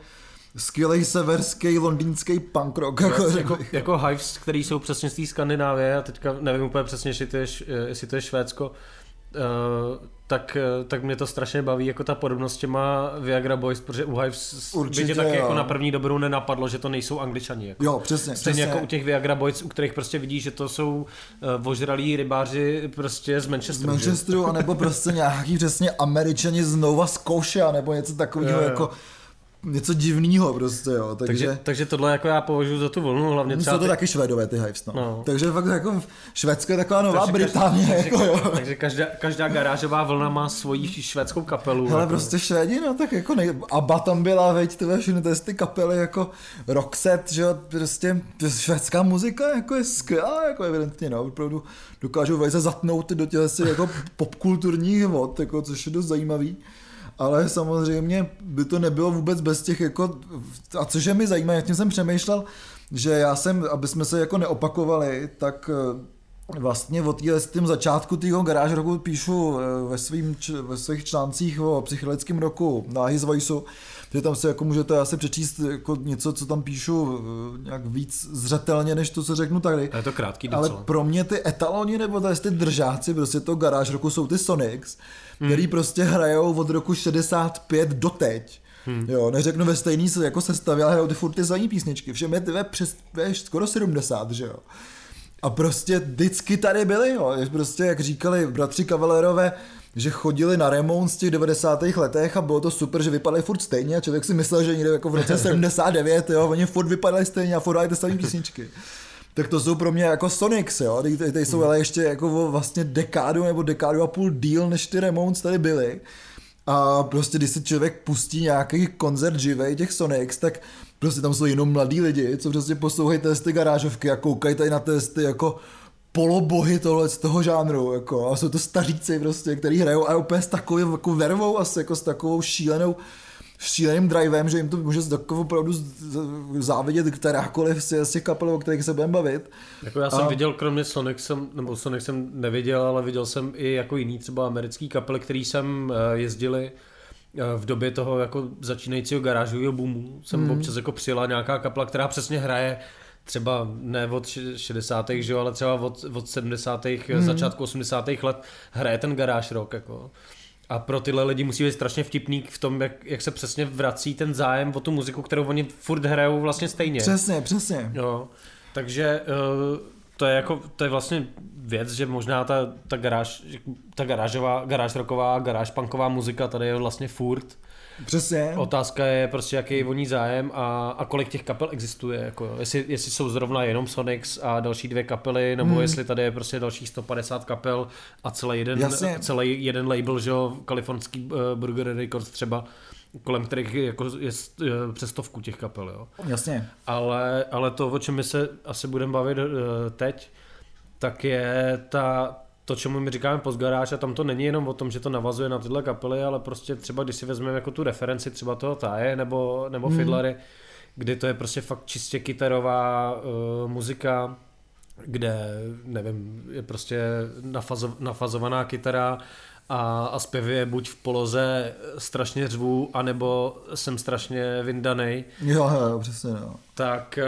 skvělý severský londýnský punk rock. Jako, jako, jako Hives, který jsou přesně z té Skandinávie a teďka nevím úplně přesně, jestli to je, jestli to je Švédsko, uh, tak, eh, tak mě to strašně baví, jako ta podobnost s těma Viagra Boys, protože u Hives Určitě, by tě taky jo. jako na první dobrou nenapadlo, že to nejsou angličani. Jako. Jo, přesně, Stejně přesně. jako u těch Viagra Boys, u kterých prostě vidíš, že to jsou uh, ožralí rybáři prostě z z Manchesteru. že? Manchesteru, anebo prostě nějaký přesně američani z Nova Scotia, nebo něco takového Jo, jo. jako něco divného prostě, jo. Takže, Takže, takže tohle jako já považuji za tu vlnu, hlavně třeba jsou to ty, taky švédové ty Hives, no. No. Takže fakt jako Švédsko je taková nová takže Británie, takže, jako jo. takže každá, každá garážová vlna má svoji švédskou kapelu. Hele, jako. prostě Švédi, no tak jako nej... Abba tam byla, veď, ty všechny ty, ty kapely jako Roxette, že jo, prostě švédská muzika jako je skvělá, jako evidentně, no, opravdu dokážou velice zatnout do těch jako popkulturních vod, jako, což je dost zajímavý. Ale samozřejmě by to nebylo vůbec bez těch jako, a což je mi zajímavé, jak jsem přemýšlel, že já jsem, aby jsme se jako neopakovali, tak eh, vlastně od týhle, s tím začátku tého garáž roku píšu eh, ve, svým, ve svých článcích o psychedelickém roku na His Voiceu, že tam se jako můžete asi přečíst jako něco, co tam píšu eh, nějak víc zřetelně, než to, co řeknu tady. A je to krátký Ale docela. pro mě ty etaloni nebo tady ty držáci prostě to garáž roku jsou ty Sonics, který prostě hrajou od roku 65 do teď. Hmm. Jo, neřeknu ve stejný se- jako sestavě, ale hrajou ty furt ty písničky. Všem je tyhle přes je skoro 70, že jo. A prostě vždycky tady byli, jo. Je Prostě jak říkali bratři Cavalerové, že chodili na Ramones v těch 90. letech a bylo to super, že vypadali furt stejně a člověk si myslel, že někde jako v roce 79, jo, oni furt vypadali stejně a furt hráli ty samé písničky. Tak to jsou pro mě jako Sonics, jo, ty, ty, ty jsou ale ještě jako o vlastně dekádu nebo dekádu a půl díl, než ty Ramones tady byly. A prostě když si člověk pustí nějaký koncert živej těch Sonics, tak prostě tam jsou jenom mladí lidi, co prostě poslouchají ty garážovky a koukají tady na ty jako polobohy tohle z toho žánru, jako, a jsou to staříci prostě, který hrajou a úplně s takovou jako vervou asi, jako s takovou šílenou šíleným drivem, že jim to může takovou opravdu závidět kterákoliv z těch kapel, o kterých se budeme bavit. Jako já jsem A- viděl, kromě Sonic jsem, nebo Sonic jsem neviděl, ale viděl jsem i jako jiný třeba americký kapely, který jsem eh, jezdili v době toho jako začínajícího garážového boomu. Jsem mm. občas jako přijela nějaká kapela, která přesně hraje třeba ne od š- 60. že jo, ale třeba od, od 70. Mm. začátku 80. let hraje ten garáž rock jako. A pro tyhle lidi musí být strašně vtipný v tom, jak, jak se přesně vrací ten zájem o tu muziku, kterou oni furt hrajou vlastně stejně. Přesně, přesně. Jo, takže uh, to je jako, to je vlastně věc, že možná ta, ta garáž, ta garážová, garáž rocková, garáž punková muzika tady je vlastně furt. Přesně. Otázka je prostě, jaký je o ní zájem a, a kolik těch kapel existuje. Jako, jestli, jestli jsou zrovna jenom Sonics a další dvě kapely, nebo hmm. jestli tady je prostě dalších 150 kapel a celý jeden, Jasně. celý jeden label, že jo, kalifornský uh, Burger Records třeba, kolem kterých je jako je přes stovku těch kapel. Jo. Jasně. Ale, ale to, o čem my se asi budeme bavit uh, teď, tak je ta, to, čemu my říkáme postgaráž a tam to není jenom o tom, že to navazuje na tyhle kapely, ale prostě třeba, když si vezmeme jako tu referenci třeba toho Taje nebo, nebo hmm. Fiddlery, kdy to je prostě fakt čistě kytarová uh, muzika, kde, nevím, je prostě nafazo, nafazovaná kytara a, a zpěv je buď v poloze strašně řvu, anebo jsem strašně vyndanej, Jo, jo, přesně, no. tak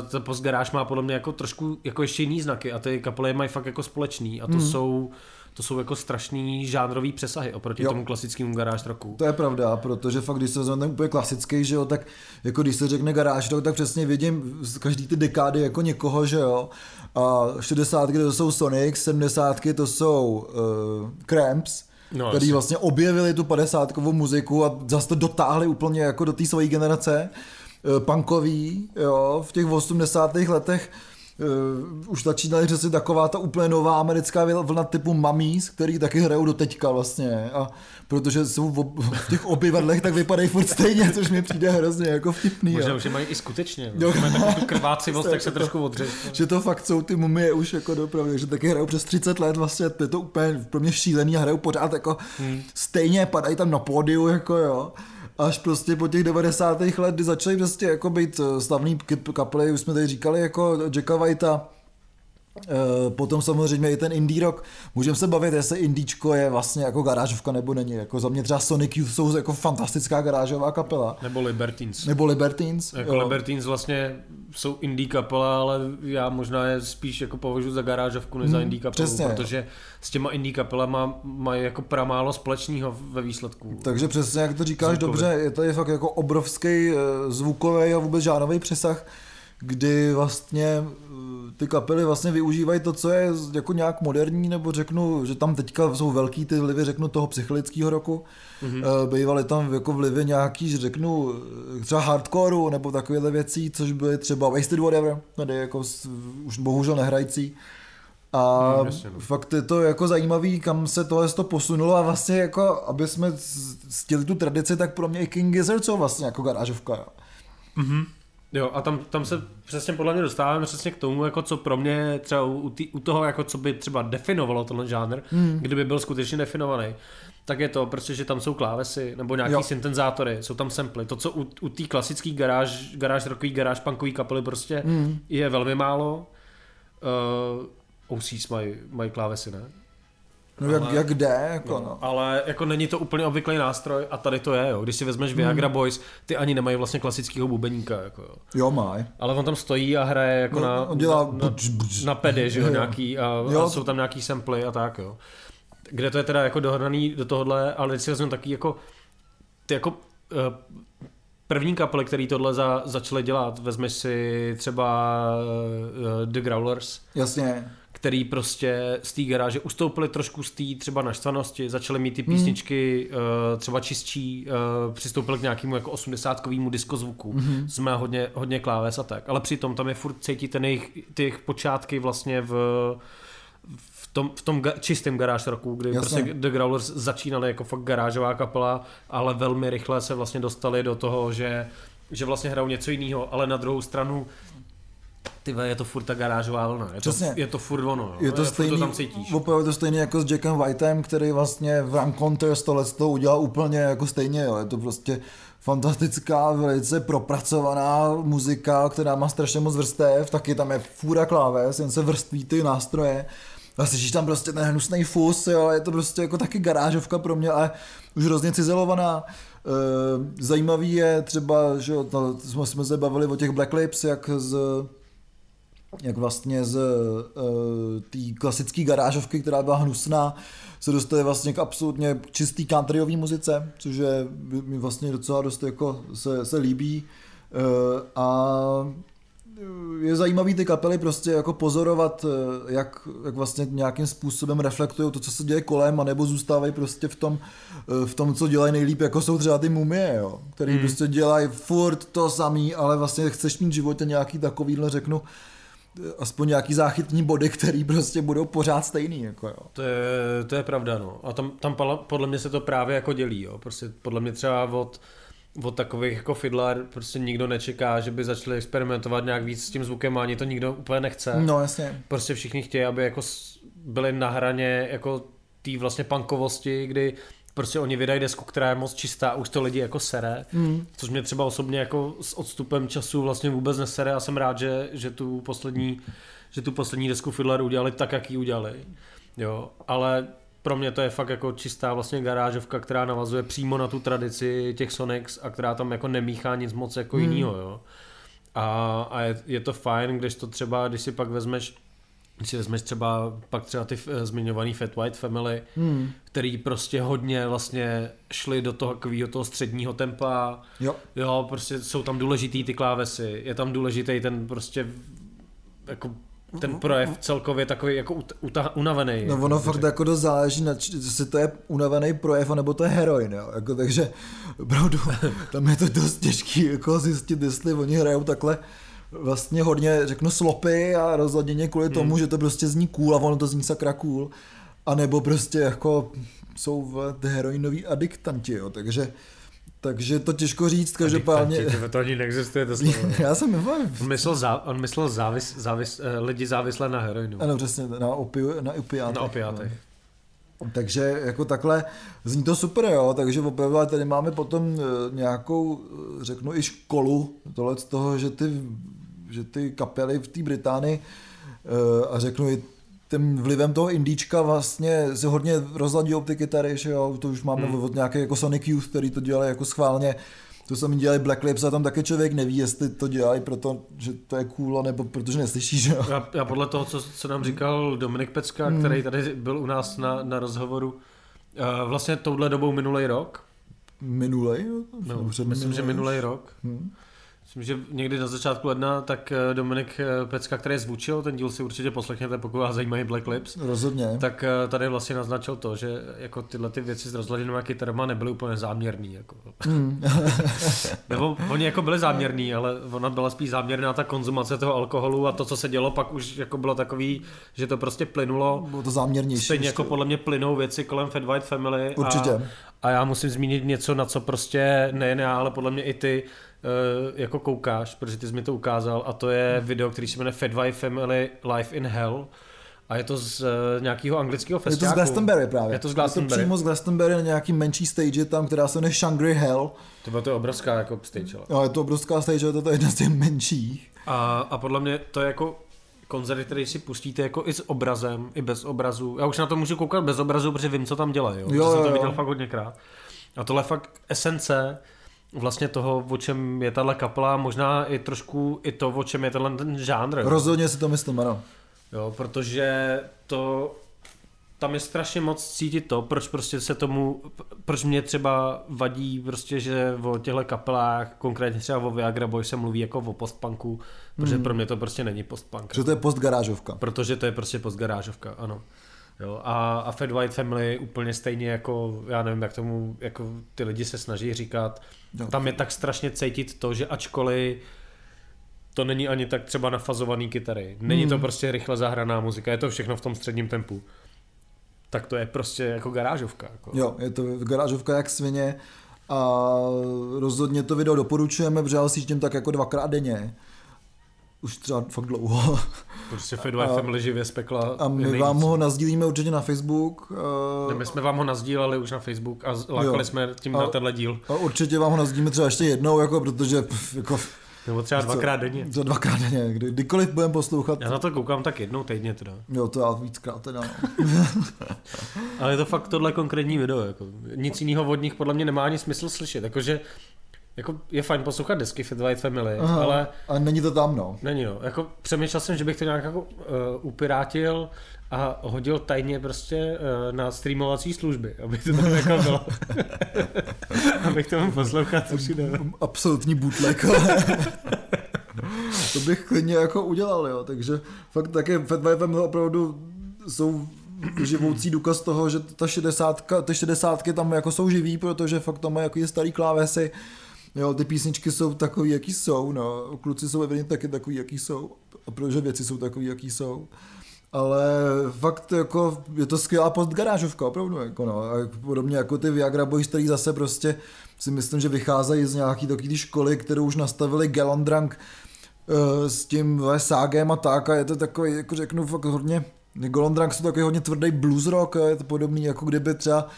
uh, to postgaráž má podle mě jako trošku jako ještě jiný znaky a ty kapely mají fakt jako společný a to mm. jsou to jsou jako strašný žánrový přesahy oproti Jo. tomu klasickému garáž roku. To je pravda, protože fakt, když se vezmeme ten úplně klasický, že jo, tak jako když se řekne garáž rock, tak přesně vidím z každý ty dekády jako někoho, že jo. A 60 to jsou Sonic, 70 to jsou uh, Cramps, No, který jasně. vlastně objevili tu 50 muziku a zase to dotáhli úplně jako do té své generace. Uh, punkový, jo, v těch 80. letech Uh, už začínaly řešit taková ta úplně nová americká vlna typu Mummies, který taky hrajou do teďka vlastně. A protože jsou v, ob- v těch obyvadlech, tak vypadají furt stejně, což mi přijde hrozně jako vtipný. Možná jo. už je mají i skutečně. Jo. Mají takovou tu krvácivost, tak se trošku odřeš. Že to fakt jsou ty mumie už jako dopravdy, že taky hrajou přes 30 let vlastně, to je to úplně pro mě šílený a hrajou pořád jako hmm. stejně, padají tam na pódiu, jako jo. Až prostě po těch 90. let, kdy začaly prostě jako být eh, slavný kapely, už jsme tady říkali, jako Jacka Whitea, potom samozřejmě i ten indie rock. Můžeme se bavit, jestli indíčko je vlastně jako garážovka nebo není. Jako za mě třeba Sonic Youth jsou jako fantastická garážová kapela. Nebo Libertines. Nebo Libertines. Jako jo. Libertines vlastně jsou indie kapela, ale já možná je spíš jako považuji za garážovku než hmm, za indie kapelu, přesně, protože s těma indie kapelama mají jako pramálo společného ve výsledku. Takže přesně jak to říkáš zvukový. dobře, je tady fakt jako obrovský eh, zvukový a vůbec žádný přesah kdy vlastně eh, ty kapely vlastně využívají to, co je jako nějak moderní, nebo řeknu, že tam teďka jsou velký ty vlivy, řeknu, toho psychologického roku. Mm-hmm. Bývaly tam jako vlivy nějaký, že řeknu, eh, třeba hardcoreu, nebo takovéhle věcí, což byly třeba Wasted Whatever, tady jako už bohužel nehrající. A no, jasně, no. fakt je to jako zajímavý, kam se tohle to posunulo a vlastně jako, aby jsme stěli tu tradici, tak pro mě i King Gizzard jsou vlastně jako garážovka. Mm-hmm. Jo, a tam, tam se přesně podle mě dostáváme přesně k tomu, jako co pro mě třeba u, tý, u toho, jako co by třeba definovalo tenhle žánr, hmm. kdyby byl skutečně definovaný, tak je to prostě, že tam jsou klávesy nebo nějaký jo. syntezátory, jsou tam samply. To, co u, u té klasické garáž, garáž rokový, garáž punkový kapely prostě hmm. je velmi málo. Uh, OCs mají, mají klávesy, ne? No ale, jak, jak jde, jako no, no. Ale jako není to úplně obvyklý nástroj a tady to je, jo. Když si vezmeš Viagra hmm. Boys, ty ani nemají vlastně klasického bubeníka, jako jo. Jo, mají. Ale on tam stojí a hraje jako no, na, on dělá na, buč, buč. na pedy, že jo, nějaký a, jo. a, jsou tam nějaký samply a tak, jo. Kde to je teda jako dohraný do tohohle, ale když si vezmeme taky jako ty jako uh, první kapely, který tohle za, začaly dělat, vezmeš si třeba uh, The Growlers. Jasně který prostě z té garáže ustoupili trošku z té třeba naštvanosti, začali mít ty hmm. písničky hmm. uh, třeba čistší, uh, přistoupili k nějakému jako osmdesátkovému diskozvuku, hmm. jsme hodně, hodně kláves a tak, ale přitom tam je furt cítit ten jejich, ty jejich počátky vlastně v v tom, v tom ga, čistém garáž roku, kdy Jasně. prostě The Growlers začínali jako fakt garážová kapela, ale velmi rychle se vlastně dostali do toho, že že vlastně hrajou něco jiného, ale na druhou stranu ty je to furt ta garážová vlna. Je, to, je to furt ono. Je to, je stejný, to tam cítíš. Opravdu to stejné jako s Jackem Whiteem, který vlastně v Ranconters tohle to udělal úplně jako stejně. Jo. Je to prostě fantastická, velice propracovaná muzika, která má strašně moc vrstev, taky tam je fůra kláves, jen se vrství ty nástroje. A slyšíš tam prostě ten hnusný fus, jo, je to prostě jako taky garážovka pro mě, ale už hrozně cizelovaná. E, zajímavý je třeba, že to, jsme, jsme se bavili o těch Black Lips, jak z jak vlastně z uh, té klasické garážovky, která byla hnusná, se dostali vlastně k absolutně čistý countryové muzice, což je, mi vlastně docela dost jako se, se líbí. Uh, a je zajímavý ty kapely prostě jako pozorovat, jak, jak vlastně nějakým způsobem reflektují to, co se děje kolem, anebo zůstávají prostě v tom, v tom, co dělají nejlíp, jako jsou třeba ty mumie, jo, který hmm. prostě dělají furt to samý, ale vlastně chceš mít v životě nějaký takovýhle, řeknu, aspoň nějaký záchytní body, který prostě budou pořád stejný. Jako jo. To, je, to je pravda, no. A tam, tam podle mě se to právě jako dělí, jo. Prostě podle mě třeba od, od takových jako fiddler prostě nikdo nečeká, že by začali experimentovat nějak víc s tím zvukem, ani to nikdo úplně nechce. No jasně. Prostě všichni chtějí, aby jako byli na hraně jako té vlastně punkovosti, kdy prostě oni vydají desku, která je moc čistá a už to lidi jako sere, mm. což mě třeba osobně jako s odstupem času vlastně vůbec nesere a jsem rád, že, že tu poslední že tu poslední desku Fiddler udělali tak, jak ji udělali. Jo, ale pro mě to je fakt jako čistá vlastně garážovka, která navazuje přímo na tu tradici těch Sonics a která tam jako nemíchá nic moc jako mm. jinýho, jo. A, a je, je, to fajn, když to třeba, když si pak vezmeš když si vezmeš třeba pak třeba ty uh, zmiňovaný Fat White Family, hmm. který prostě hodně vlastně šli do toho takového toho středního tempa. Jo. jo, prostě jsou tam důležitý ty klávesy, je tam důležitý ten prostě jako ten projev celkově takový jako uta, unavený. No ono fakt jako dost záleží, na, jestli to je unavený projev, nebo to je heroin, jo. Jako, takže opravdu tam je to dost těžký jako zjistit, jestli oni hrajou takhle vlastně hodně, řeknu, slopy a rozladěně kvůli hmm. tomu, že to prostě zní cool a ono to zní sakra cool. A nebo prostě jako jsou v heroinoví adiktanti, jo, takže takže to těžko říct, každopádně... To ani neexistuje to slovo. Já jsem On myslel, zá, on myslel závis, závis, eh, lidi závislé na heroinu. Ano, přesně, na, opi, na opiátech. Na opiátech. No. Takže jako takhle zní to super, jo, takže opravdu tady máme potom eh, nějakou, eh, řeknu i školu tohle z toho, že ty že ty kapely v té Británii a řeknu i tím vlivem toho indíčka vlastně se hodně rozladí ty kytary, že jo, to už máme hmm. od nějaké jako Sonic Youth, který to dělali jako schválně, to sami dělají Black Lips a tam taky člověk neví, jestli to dělají proto, že to je cool, nebo protože neslyší, že jo. Já, já podle toho, co, co nám říkal Dominik Pecka, hmm. který tady byl u nás na, na rozhovoru, uh, vlastně touhle dobou minulý rok. Minulej? No, myslím, minulej. že minulý rok. Hmm Myslím, že někdy na začátku ledna, tak eh, Dominik eh, Pecka, který zvučil, ten díl si určitě poslechněte, pokud vás zajímají Black Lips. Rozhodně. Tak eh, tady vlastně naznačil to, že jako tyhle ty věci s rozladěnými kytarama nebyly úplně záměrný. Jako. Hmm. Nebo oni jako byli záměrný, ale ona byla spíš záměrná ta konzumace toho alkoholu a to, co se dělo, pak už jako bylo takový, že to prostě plynulo. Bylo to záměrnější. Stejně jako podle mě plynou věci kolem Fat White Family. Určitě. A, a já musím zmínit něco, na co prostě nejen já, ale podle mě i ty jako koukáš, protože ty jsi mi to ukázal a to je hmm. video, který se jmenuje Wife Family Life in Hell a je to z uh, nějakého anglického festivalu. Je to z Glastonbury právě. Je to z Glastonbury. Je to přímo z Glastonbury na nějaký menší stage tam, která se jmenuje Shangri Hell. To byla to obrovská jako stage. Ale. No, je to obrovská stage, to je jedna z těch menších. A, a podle mě to je jako koncert, který si pustíte jako i s obrazem, i bez obrazu. Já už na to můžu koukat bez obrazu, protože vím, co tam dělají. Jo? jo, jo, jsem to viděl fakt hodněkrát. A tohle je fakt esence vlastně toho, o čem je tahle kapela, možná i trošku i to, o čem je tenhle ten žánr. Rozhodně si to myslím, ano. Jo, protože to tam je strašně moc cítit to, proč prostě se tomu, proč mě třeba vadí prostě, že o těchto kapelách, konkrétně třeba o Viagra Boy se mluví jako o postpunku, protože hmm. pro mě to prostě není postpunk. Že to je postgarážovka. Protože to je prostě postgarážovka, ano. Jo, a, a Fat White Family úplně stejně jako, já nevím, jak tomu jako ty lidi se snaží říkat, no. tam je tak strašně cítit to, že ačkoliv to není ani tak třeba nafazovaný kytary, není hmm. to prostě rychle zahraná muzika, je to všechno v tom středním tempu, tak to je prostě jako garážovka. Jako. Jo, je to garážovka jak svině a rozhodně to video doporučujeme, protože já si tím tak jako dvakrát denně už třeba fakt dlouho. Prostě Fed a, Family živě spekla. A my nejvíc. vám ho nazdílíme určitě na Facebook. Ne, my jsme vám ho nazdíleli už na Facebook a lákali jo. jsme tím a, na tenhle díl. A určitě vám ho nazdíme třeba ještě jednou, jako, protože jako, nebo třeba dvakrát denně. To dvakrát denně, kdy, kdykoliv budeme poslouchat. Já na to koukám tak jednou týdně teda. Jo, to já víckrát teda. No. Ale je to fakt tohle konkrétní video. Jako. Nic jiného od nich podle mě nemá ani smysl slyšet. Jakože jako je fajn poslouchat desky Fit White Family, Aha, ale... A není to tam, no. Není, no. Jako přemýšlel jsem, že bych to nějak jako uh, upirátil a hodil tajně prostě uh, na streamovací služby, aby to tam jako bylo. abych to mohl poslouchat všude. Absolutní bootleg, to bych klidně jako udělal, jo. Takže fakt také Fat White Family opravdu jsou živoucí důkaz toho, že ta 60, ty 60 tam jako jsou živý, protože fakt tam mají jako starý klávesy, Jo, ty písničky jsou takový, jaký jsou, no. Kluci jsou evidentně taky takový, jaký jsou. A protože věci jsou takový, jaký jsou. Ale fakt jako, je to skvělá postgarážovka, opravdu, jako no. A podobně jako ty Viagra Boys, který zase prostě si myslím, že vycházejí z nějaký takový školy, kterou už nastavili Galandrank uh, s tím Ságem a tak a je to takový, jako řeknu, fakt hodně, Golondrang jsou takový hodně tvrdý blues rock, je to podobný, jako kdyby třeba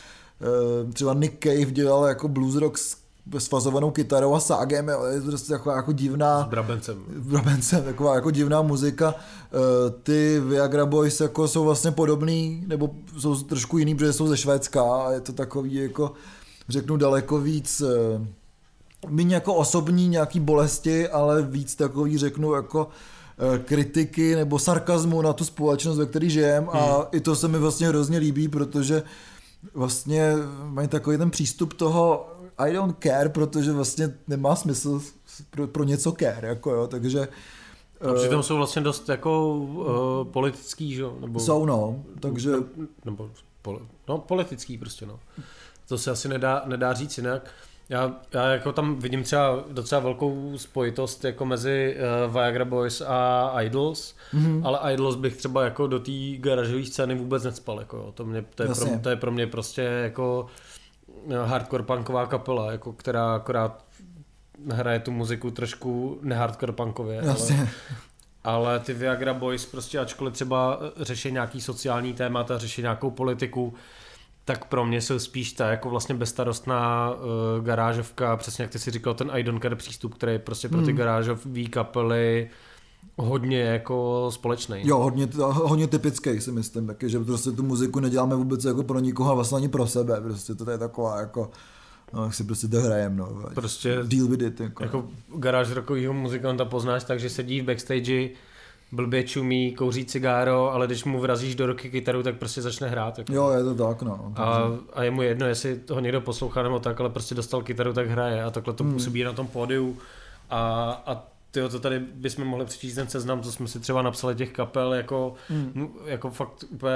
uh, třeba Nick Cave dělal jako blues rock s sfazovanou kytarou a ságem, je to prostě taková jako divná... S brabencem. Brabencem, taková jako divná muzika. Eh, ty Viagra Boys jako jsou vlastně podobný, nebo jsou trošku jiný, protože jsou ze Švédska a je to takový jako, řeknu daleko víc eh, méně jako osobní nějaký bolesti, ale víc takový řeknu jako eh, kritiky nebo sarkazmu na tu společnost, ve které žijem hmm. a i to se mi vlastně hrozně líbí, protože vlastně mají takový ten přístup toho i don't care, protože vlastně nemá smysl pro, pro něco care, jako jo, takže a přitom jsou vlastně dost jako uh, politický, že? Nebo, jsou, no, takže... Nebo, nebo no, politický prostě, no. To se asi nedá, nedá říct jinak. Já, já jako tam vidím třeba docela velkou spojitost jako mezi uh, Viagra Boys a Idols, mm-hmm. ale Idols bych třeba jako do té garažové scény vůbec necpal, jako jo. To, mě, to, je pro, to je pro mě prostě jako hardcore punková kapela, jako která akorát hraje tu muziku trošku nehardcore punkově. Ale, ale ty Viagra Boys prostě ačkoliv třeba řeší nějaký sociální témata, řeší nějakou politiku, tak pro mě jsou spíš ta jako vlastně bezstarostná uh, garážovka, přesně jak ty si říkal, ten I don't care přístup, který je prostě pro ty hmm. garážové kapely hodně jako společný. Jo, hodně, hodně typický si myslím taky, že prostě tu muziku neděláme vůbec jako pro nikoho, vlastně ani pro sebe, prostě to je taková jako No, jak si prostě dohrajem, no. Prostě deal with it. Jako, jako garáž rokového muzikanta poznáš tak, že sedí v backstage, blbě čumí, kouří cigáro, ale když mu vrazíš do ruky kytaru, tak prostě začne hrát. Jako. Jo, je to tak, no. A, a je mu jedno, jestli toho někdo poslouchá nebo tak, ale prostě dostal kytaru, tak hraje a takhle to hmm. působí na tom pódiu. A, a tyjo, to tady bychom mohli přečíst ten seznam, co jsme si třeba napsali těch kapel, jako, hmm. jako fakt úplně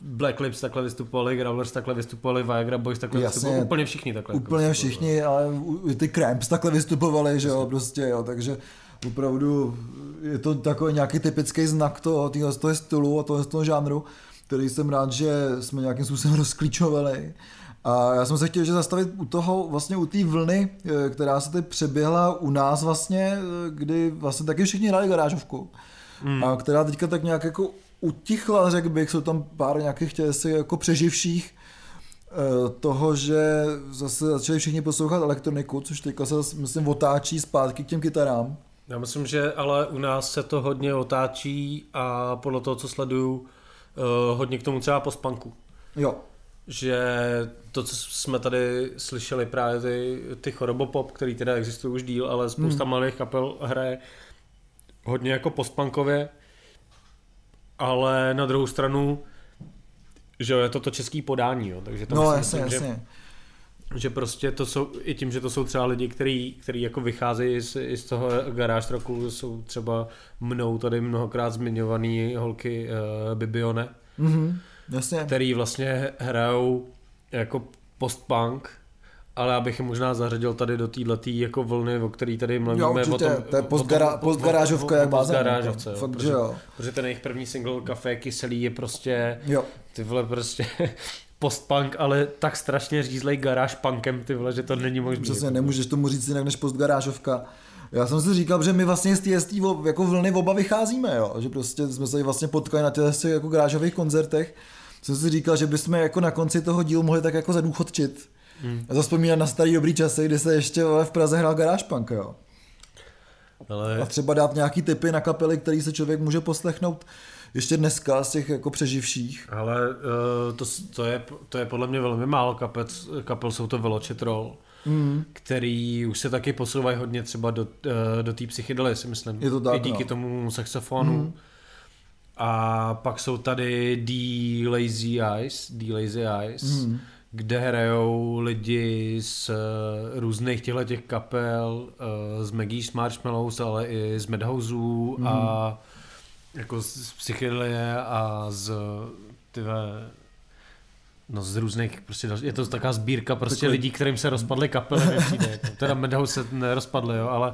Black Lips takhle vystupovali, Growlers takhle vystupovali, Viagra Boys takhle Jasně, vystupovali, úplně všichni takhle. Úplně jako všichni, ale ty Cramps takhle vystupovali, že jo, prostě jo, takže opravdu je to takový nějaký typický znak toho, toho, toho stylu a toho, toho žánru, který jsem rád, že jsme nějakým způsobem rozklíčovali. A já jsem se chtěl že zastavit u toho, vlastně u té vlny, eh, která se teď přeběhla u nás vlastně, eh, kdy vlastně taky všichni hráli garážovku. Hmm. A která teďka tak nějak jako utichla, řekl bych, jsou tam pár nějakých těch jako přeživších eh, toho, že zase začali všichni poslouchat elektroniku, což teďka se myslím otáčí zpátky k těm kytarám. Já myslím, že ale u nás se to hodně otáčí a podle toho, co sleduju, hodně k tomu třeba postpunku. Jo. Že to, co jsme tady slyšeli, právě ty, ty chorobopop, který teda existují už díl, ale spousta hmm. malých kapel hraje hodně jako postpunkově, ale na druhou stranu, že je to to český podání, jo, takže to no, myslím, jasně, že, jasně. že prostě to jsou, i tím, že to jsou třeba lidi, který, který jako vycházejí z, z toho garáž roku, jsou třeba mnou tady mnohokrát zmiňovaný holky uh, Bibione, mm-hmm, jasně. který vlastně hrajou jako post-punk, ale abych je možná zařadil tady do této jako vlny, o který tady mluvíme. Jo, určitě, o tom, to je postgara, postgarážovka jak báze. Postgarážovce, jo. Protože, jo. protože ten jejich první single Café kyselý je prostě, jo. ty vole prostě postpunk, ale tak strašně řízlej garáž punkem, ty vole, že to není možné. Přesně, jako. nemůžeš tomu říct jinak než postgarážovka. Já jsem si říkal, že my vlastně z té jako vlny oba vycházíme, jo? že prostě jsme se vlastně potkali na těch jako garážových koncertech. Jsem si říkal, že bychom jako na konci toho dílu mohli tak jako zadůchodčit. Hmm. A zaspomínat na starý dobrý časy, kdy se ještě v Praze hrál garáž punk, jo. Ale... A třeba dát nějaký typy na kapely, který se člověk může poslechnout ještě dneska z těch jako přeživších. Ale uh, to, to, je, to je podle mě velmi málo kapec, kapel, jsou to Velocetrol, mm. který už se taky posouvají hodně třeba do, uh, do té psychedelie, si myslím. Je to tak, I díky no. tomu saxofonu. Mm. A pak jsou tady The Lazy Eyes, The Lazy Eyes, mm. kde hrajou lidi z uh, různých těchto těch kapel, uh, z Maggie's Marshmallows, ale i z Madhouseů mm. a jako z psychedelie a z tyhle No z různých, prostě je to taková sbírka prostě Takový... lidí, kterým se rozpadly kapely, Jako. Teda Madhouse se nerozpadly, jo, ale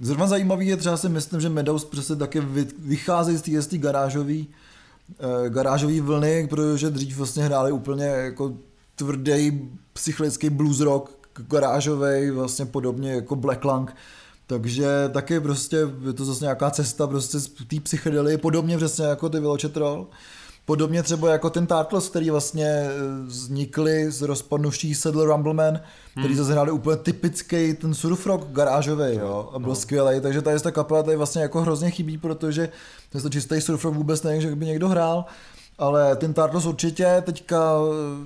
Zrovna zajímavý je třeba si myslím, že Meadows prostě taky vychází z té garážové eh, garážový vlny, protože dřív vlastně hráli úplně jako tvrdý psychologický blues rock, garážový, vlastně podobně jako Black Lung, takže taky prostě je to zase nějaká cesta prostě z té psychedelie, podobně přesně jako ty Velocetrol. Podobně třeba jako ten Tartles, který vlastně eh, vznikly z rozpadnutí Saddle Rumbleman, který hmm. zase úplně typický ten surf rock garážový, jo, a byl no. skvělý, takže tady ta kapela tady vlastně jako hrozně chybí, protože to je to čistý surf rock vůbec nevím, že by někdo hrál, ale ten Turtles určitě teďka...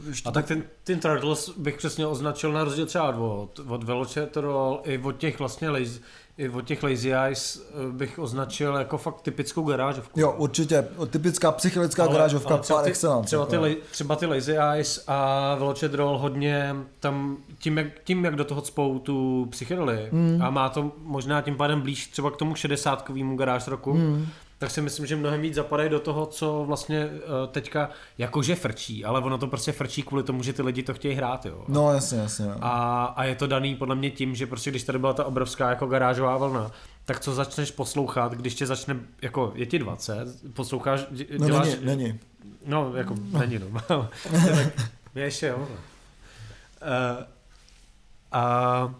Eh, ještě... A tak ten, ten Turtles bych přesně označil na rozdíl třeba od, od Velocetrol i od těch vlastně lazy, i od těch Lazy Eyes eh, bych označil jako fakt typickou garážovku. Jo, určitě. Typická psychelická ale, garážovka ale třeba par excellence. Třeba ty, jako. třeba ty Lazy Eyes a Velocetrol hodně tam tím jak, tím, jak do toho cpou tu psychedelii mm. a má to možná tím pádem blíž třeba k tomu 60 garáž roku, mm tak si myslím, že mnohem víc zapadají do toho, co vlastně uh, teďka jakože frčí, ale ono to prostě frčí kvůli tomu, že ty lidi to chtějí hrát, jo. No jasně, jasně. A, a je to daný podle mě tím, že prostě když tady byla ta obrovská jako garážová vlna, tak co začneš poslouchat, když tě začne, jako je ti 20, posloucháš, no, děláš... No není, není. No, jako no. není, no. je ještě, jo. Uh, a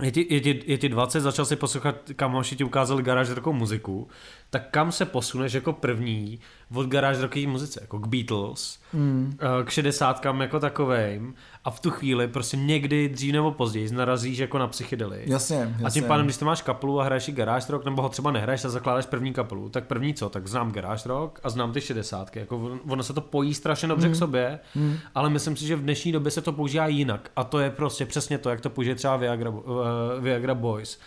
je ti, je, ti, je ti 20, začal si poslouchat, kamoši ti ukázali garáž takovou muziku, tak kam se posuneš jako první od garáž rockové muzice, jako k Beatles, Mm. k šedesátkám jako takovým a v tu chvíli prostě někdy dřív nebo později narazíš jako na psychedely. Jasně, jasně. A tím pádem, když ty máš kapelu a hraješ i garáž rock, nebo ho třeba nehraješ a zakládáš první kapelu, tak první co? Tak znám garáž rock a znám ty šedesátky. Jako on- ono se to pojí strašně dobře Hmm. k sobě, ale myslím si, že v dnešní době se to používá jinak. A to je prostě přesně to, jak to použije třeba Viagra, uh, Viagra Boys.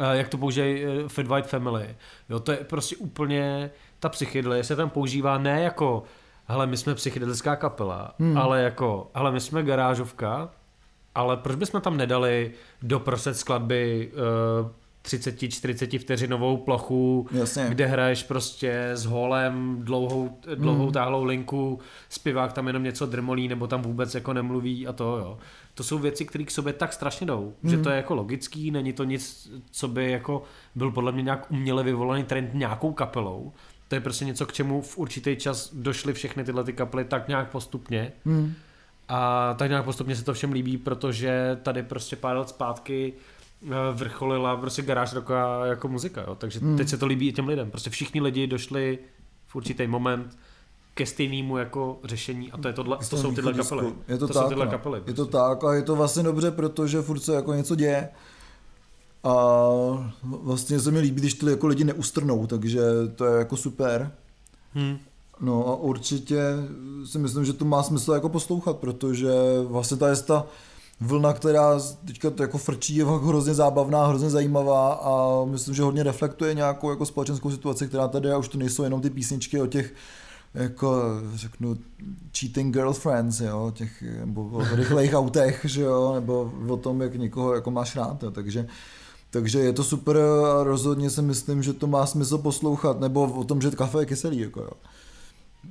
Uh, jak to použije uh, Fit White Family. Jo, to je prostě úplně ta psychedelie se tam používá ne jako hele, my jsme psychedelická kapela, Hmm. ale jako, hele, my jsme garážovka, ale proč bychom tam nedali doprostřed skladby uh, 30-40 vteřinovou plochu, Jasně. kde hraješ prostě s holem dlouhou, dlouhou Hmm. táhlou linku, zpěvák tam jenom něco drmolí, nebo tam vůbec jako nemluví a to jo. To jsou věci, které k sobě tak strašně jdou, že Hmm. to je jako logický, není to nic, co by jako byl podle mě nějak uměle vyvolaný trend nějakou kapelou. To je prostě něco, k čemu v určitý čas došly všechny tyhle ty kapely tak nějak postupně. Mm. A tak nějak postupně se to všem líbí, protože tady prostě pár let zpátky vrcholila prostě garáž roka jako muzika, jo. takže Hmm. teď se to líbí i těm lidem. Prostě všichni lidi došli v určitý moment ke stejnému jako řešení a to je tohle, to jsou tyhle kapely. Je to, to tak, jsou tyhle no. kapely. Je to prostě. tak a je to vlastně dobře, protože furt se jako něco děje. A vlastně se mi líbí, když ty jako lidi neustrnou, takže to je jako super. Hm. No a určitě si myslím, že to má smysl jako poslouchat, protože vlastně ta je ta vlna, která teďka to jako frčí, je hrozně zábavná, hrozně zajímavá a myslím, že hodně reflektuje nějakou jako společenskou situaci, která tady a už to nejsou jenom ty písničky o těch jako řeknu cheating girlfriends, jo, těch, nebo o rychlejch autech, že jo, nebo o tom, jak někoho jako máš rád, jo, takže takže je to super a rozhodně si myslím, že to má smysl poslouchat, nebo o tom, že kafe je kyselý, jako jo.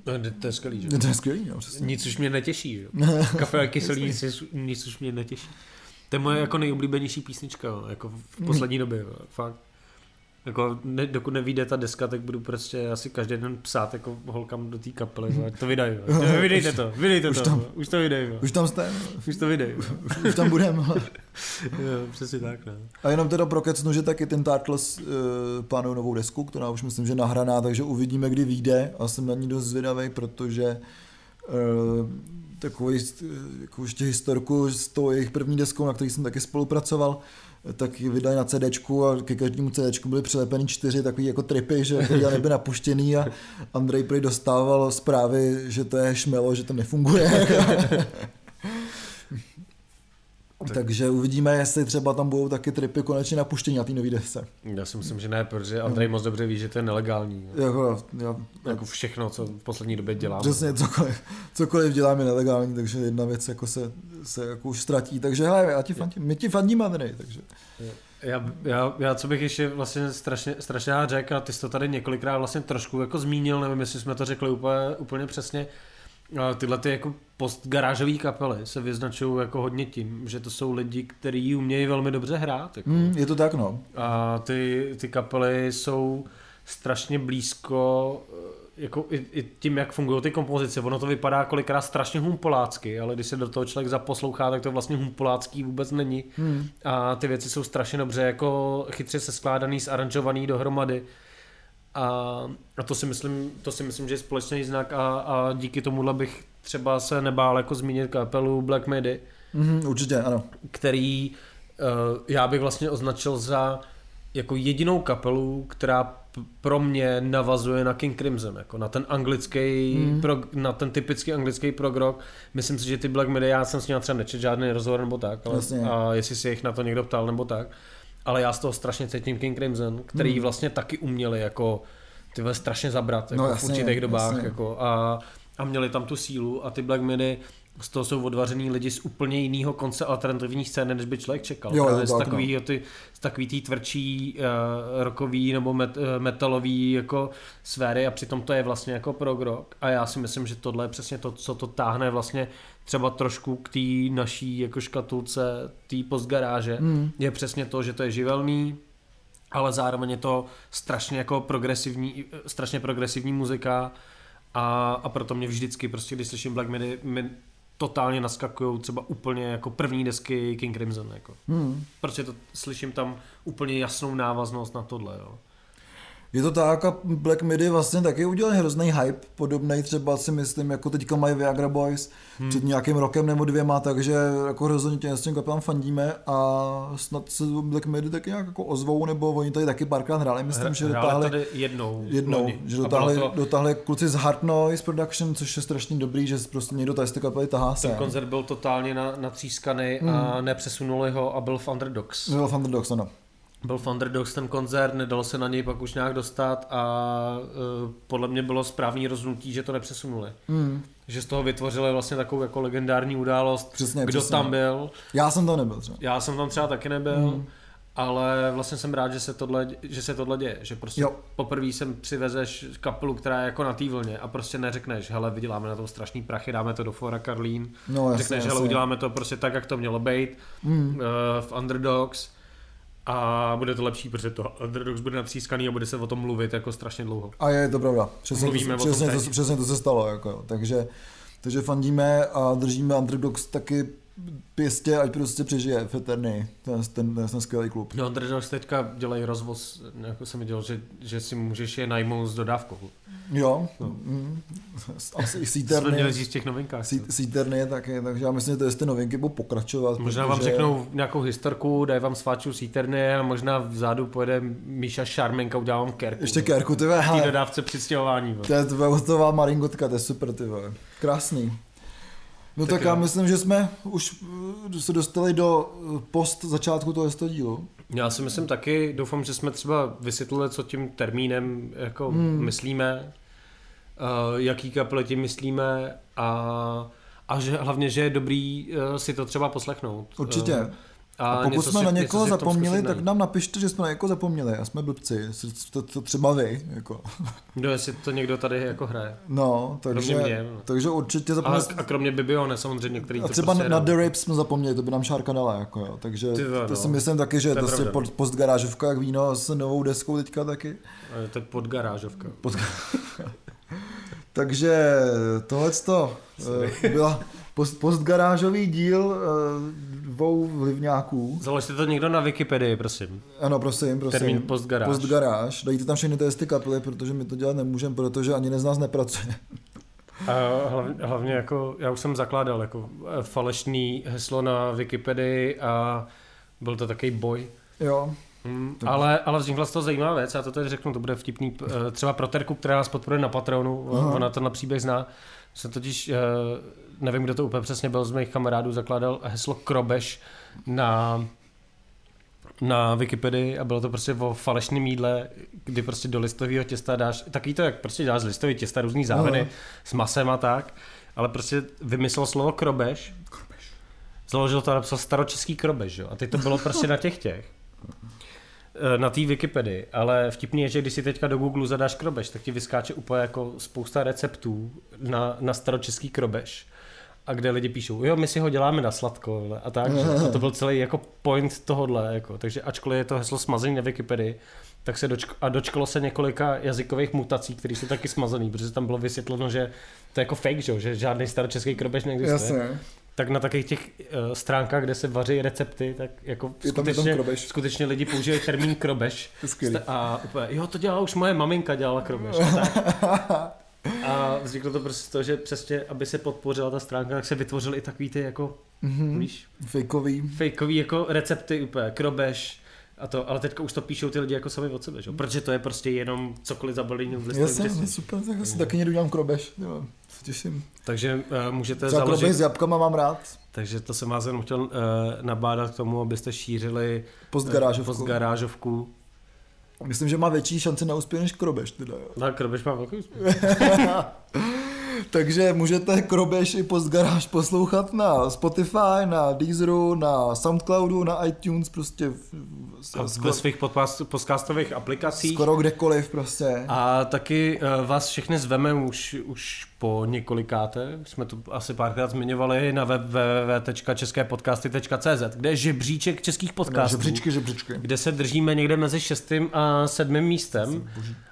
No, To je skvělý, že? To je skvělý, přesně. Nic už mě netěší, že? Kafe a kyselý, nic, nic už mě netěší. To je moje jako nejoblíbenější písnička, jo, jako v poslední době, jo, fakt. Jako ne, dokud nevíde ta deska, tak budu prostě asi každý den psát jako holkám do té kapely, ať to vydají. Vydejte to, vydejte Už to, tam- už to vydej. jo. Už tam jste, Už to vydej. jo. už tam budeme. Jo, přesně tak, no. A jenom teda prokecnu, že taky ten Turtles uh, plánují novou desku, která už myslím, že nahraná, takže uvidíme, kdy vyjde a jsem na ní dost zvědavý, protože uh, takovou eh, jako ještě historku s tou jejich první deskou, na který jsem taky spolupracoval, tak ji vydali na CDčku a ke každému CDčku byly přilepeny čtyři takový jako tripy, že který nebyly napuštěný a Andrej prý dostával zprávy, že to je šmelo, že to nefunguje. Takže uvidíme, jestli třeba tam budou taky tripy konečně napuštění na té nový desce. Já si myslím, že ne, protože Andrej moc dobře ví, že to je nelegální. Jako, já, Jako všechno, co v poslední době dělám. přesně cokoliv, cokoliv dělám je nelegální, takže jedna věc jako se, se jako už ztratí. Takže hele, já ti fandím, my ti fandíme, Andrej, takže. Já, já, já, co bych ještě vlastně strašně, strašně rád řekl, a ty jsi to tady několikrát vlastně trošku jako zmínil, nevím, jestli jsme to řekli úplně, úplně přesně, tyhle ty jako postgarážové kapely se vyznačují jako hodně tím, že to jsou lidi, kteří umějí velmi dobře hrát. Jako. Hmm, je to tak, no. A ty, ty kapely jsou strašně blízko eh, jako i, i tím, jak fungují ty kompozice. Ono to vypadá kolikrát strašně humpolácky, ale když se do toho člověk zaposlouchá, tak to vlastně humpolácký vůbec není. Hmm. A ty věci jsou strašně dobře jako chytře se skládaný, zaranžovaný dohromady. A, a to, si myslím, to si myslím, že je společný znak a, a díky tomuhle bych třeba se nebál jako zmínit kapelu Black Midi, Hmm, určitě, ano. který uh, já bych vlastně označil za jako jedinou kapelu, která p- pro mě navazuje na King Crimson, jako na ten anglický, mm. prog, na ten typický anglický prog rock. Myslím si, že ty Black Midi, já jsem s nimi třeba nečet žádný rozhovor nebo tak, ale, Jasně. a jestli si jich na to někdo ptal nebo tak, ale já z toho strašně cítím King Crimson, který Hmm. vlastně taky uměli jako ty strašně zabrat jako No v jasně, určitých dobách jasně. jako a, a měli tam tu sílu a ty Black Midi z toho jsou odvařený lidi z úplně jiného konce alternativní scény, než by člověk čekal. Jo, Právě jo, z tak, takový, ty, z takový tý tvrdší uh, rokový nebo met, uh, metalový jako sféry a přitom to je vlastně jako prog rock a já si myslím, že tohle je přesně to, co to táhne vlastně třeba trošku k té naší jako škatulce té postgaráže, Hmm. je přesně to, že to je živelný, ale zároveň je to strašně jako progresivní, strašně progresivní muzika a, a proto mě vždycky prostě, když slyším Black Midi, mi totálně naskakují třeba úplně jako první desky King Crimson, jako. Hmm. Prostě to slyším tam úplně jasnou návaznost na tohle, jo. Je to tak a Black Midi vlastně taky udělal hrozný hype, podobný třeba si myslím, jako teďka mají Viagra Boys hmm. před nějakým rokem nebo dvěma, takže jako hrozně tě s tím kapelám fandíme a snad se Black Midi taky nějak jako ozvou, nebo oni tady taky párkrát hráli, myslím, že dotáhli, tady jednou, jednou loni. že dotáhli, to... dotáhli kluci z Hard Noise Production, což je strašně dobrý, že prostě někdo tady z té kapely tahá Ten koncert byl totálně na, natřískaný hmm. a nepřesunuli ho a byl v Underdogs. Byl v Underdogs, ano byl v Underdogs ten koncert, nedalo se na něj pak už nějak dostat a uh, podle mě bylo správný rozhodnutí, že to nepřesunuli. Mm. Že z toho vytvořili vlastně takovou jako legendární událost, přesně, kdo přesně. tam byl. Já jsem tam nebyl třeba. Já jsem tam třeba taky nebyl. Mm. Ale vlastně jsem rád, že se tohle, že se tohle děje, že prostě jo. poprvé sem přivezeš kapelu, která je jako na té vlně a prostě neřekneš, hele, vyděláme na tom strašný prachy, dáme to do Fora Karlín, no, jasně, řekneš, jasně. hele, uděláme to prostě tak, jak to mělo být mm. uh, v Underdogs, a bude to lepší, protože to Underdogs bude natřískaný a bude se o tom mluvit jako strašně dlouho. A je to pravda. Přesně, Mluvíme to, přesně, to, přesně to se stalo. Jako, takže, takže fandíme a držíme Underdogs taky pěstě, ať prostě přežije v Eterny, ten, ten, ten, ten skvělý klub. No Underdogs teďka dělají rozvoz, jako jsem viděl, že, že si můžeš je najmout s dodávkou. Jo, no. mm, asi i Seaterny. Jsme měli říct v těch novinkách. Seaterny taky, takže já myslím, že ty novinky budou pokračovat. Možná protože... vám řeknou nějakou historku, dají vám sváču Seaterny a možná vzadu pojede Míša Šarmenka, udělá vám kerku. Ještě kerku, ty ve, dodávce při stěhování. To je hotová maringotka, to je super, ty ve. Krásný. No tak, tak já myslím, že jsme už eh, se dostali do eh, post začátku toho dílu. Já si myslím taky, doufám, že jsme třeba vysvětlili, co tím termínem jako hmm. myslíme, uh, jaký kapely tím myslíme a, a že hlavně, že je dobrý si to třeba poslechnout. Určitě. A, a pokud jsme si, na někoho zapomněli, tak nám napište, že jsme na někoho zapomněli a jsme blbci, to, to třeba vy. Jako. No, jestli to někdo tady jako hraje. No, takže, mě, no. takže určitě zapomněli. A, a kromě Bibione samozřejmě, který A třeba prostě na The Rapes jsme zapomněli, to by nám Šárka dala, jako jo. takže Ty, to no. si myslím taky, že to, je prostě pod, postgarážovka, jak víno s novou deskou teďka taky. A to je podgarážovka. Pod... takže tohle to eh, byla post, postgarážový díl eh, dvou vlivňáků. Založte to někdo na Wikipedii, prosím. Ano, prosím, prosím. Termín postgaráž. Postgaráž. Dejte tam všechny testy kapely, protože my to dělat nemůžeme, protože ani z nás nepracuje. A hlavně, hlavně jako, já už jsem zakládal jako eh, falešný heslo na Wikipedii a byl to takový boj. Jo. Hmm, ale, ale vznikla z toho zajímavá věc, já to tady řeknu, to bude vtipný, eh, třeba pro Terku, která nás podporuje na Patronu, Aha. ona to na příběh zná, jsem totiž nevím, kdo to úplně přesně byl z mých kamarádů, zakládal heslo Krobeš na na Wikipedii a bylo to prostě o falešném jídle, kdy prostě do listového těsta dáš, takový to, jak prostě dáš z listového těsta různý záviny no. s masem a tak, ale prostě vymyslel slovo krobeš, krobeš. založil to a napsal staročeský krobeš, jo? a teď to bylo prostě na těch těch. Eh, na té Wikipedii, ale vtipný je, že když si teďka do Google zadáš krobeš, tak ti vyskáče úplně jako spousta receptů na, na staročeský krobeš a kde lidi píšou, jo, my si ho děláme na sladko a tak. A to byl celý jako point tohodle. Jako. Takže ačkoliv je to heslo smazený na Wikipedii, tak se dočk- a dočkalo se několika jazykových mutací, které jsou taky smazaný, protože tam bylo vysvětleno, že to je jako fake, že, že žádný staročeský krobež neexistuje. Jasně. Tak na takových těch uh, stránkách, kde se vaří recepty, tak jako je skutečně, skutečně lidi používají termín krobeš. A úplně, jo, to dělala už moje maminka, dělala krobeš. A vzniklo to prostě to, že přesně, aby se podpořila ta stránka, tak se vytvořily i takový ty jako, mm-hmm. víš? Fakeový. Fakeový jako recepty úplně, krobeš, a to, ale teďka už to píšou ty lidi jako sami od sebe, že? protože to je prostě jenom cokoliv zabalení v listovém Jasně, super, tak asi taky někdo dělám krobeš, jo, se těším. Takže uh, můžete Třeba založit... krobeš s jabkama mám rád. Takže to jsem vás jenom chtěl uh, nabádat k tomu, abyste šířili postgarážovku. Uh, postgarážovku Myslím, že má větší šance na úspěch než Krobeš. Teda, jo. No, Krobeš má velký úspěch. Takže můžete Krobeš i Postgaráž poslouchat na Spotify, na Deezeru, na Soundcloudu, na iTunes, prostě v, v, ve svých podcastových aplikacích. Skoro kdekoliv prostě. A taky uh, vás všechny zveme už, už po několikáté, jsme to asi párkrát zmiňovali na www.česképodcasty.cz, kde je žebříček českých podcastů. Žebříčky, žebříčky. Kde se držíme někde mezi šestým a sedmým místem.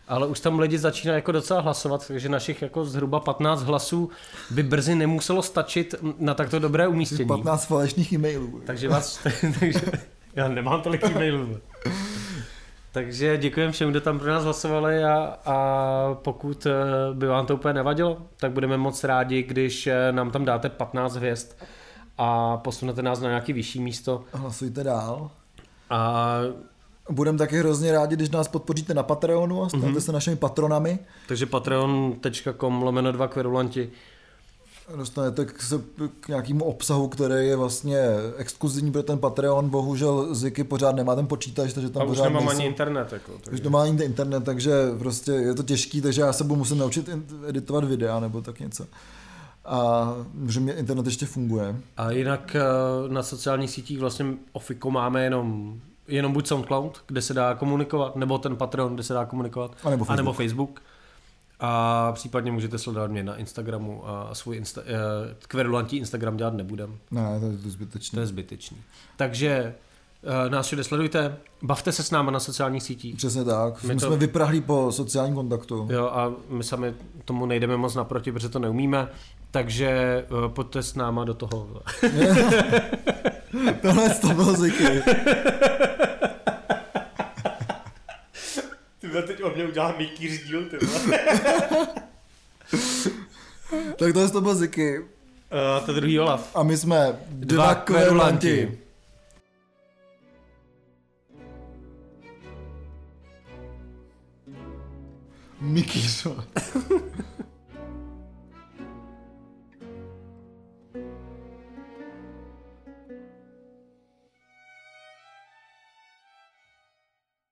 Ale už tam lidi začínají jako docela hlasovat, takže našich jako zhruba 15 hlasů by brzy nemuselo stačit na takto dobré umístění. 15 falešných e-mailů. Takže vás, takže já nemám tolik e-mailů. Takže děkujeme všem, kdo tam pro nás hlasovali a, a pokud eh, by vám to úplně nevadilo, tak budeme moc rádi, když eh, nám tam dáte 15 hvězd a posunete nás na nějaký vyšší místo. Hlasujte dál. A Budeme taky hrozně rádi, když nás podpoříte na Patreonu a stanete mm-hmm. se našimi patronami. takže patreon.com lomeno 2 kverulanti. Dostanete k, se, k nějakému obsahu, který je vlastně exkluzivní pro ten Patreon. Bohužel Ziky pořád nemá ten počítač, takže tam A už pořád nemám nejsou. ani internet. Jako, Už takže. má ani internet, takže prostě je to těžký, takže já se budu muset naučit editovat videa nebo tak něco. A že mě internet ještě funguje. A jinak eh, na sociálních sítích vlastně Ofiko máme jenom jenom buď SoundCloud, kde se dá komunikovat, nebo ten Patreon, kde se dá komunikovat, A nebo a nebo Facebook. A případně můžete sledovat mě na Instagramu a svůj insta, eh, kverulantí Instagram dělat nebudem. Ne, to je to To je zbytečný. Takže eh, nás všude sledujte, bavte se s náma na sociálních sítích. Přesně tak. My My to- jsme vyprahlí po sociálním kontaktu. Jo, a my sami tomu nejdeme moc naproti, protože to neumíme, takže uh, pojďte s náma do toho. Tohle to bylo Ziky. Ty teď od mě udělá Mickey díl, ty Tak tohle to byl Ziky. uh, To je druhý Olaf. A my jsme dva, Dva kverulanti. kverulanti. Mickey,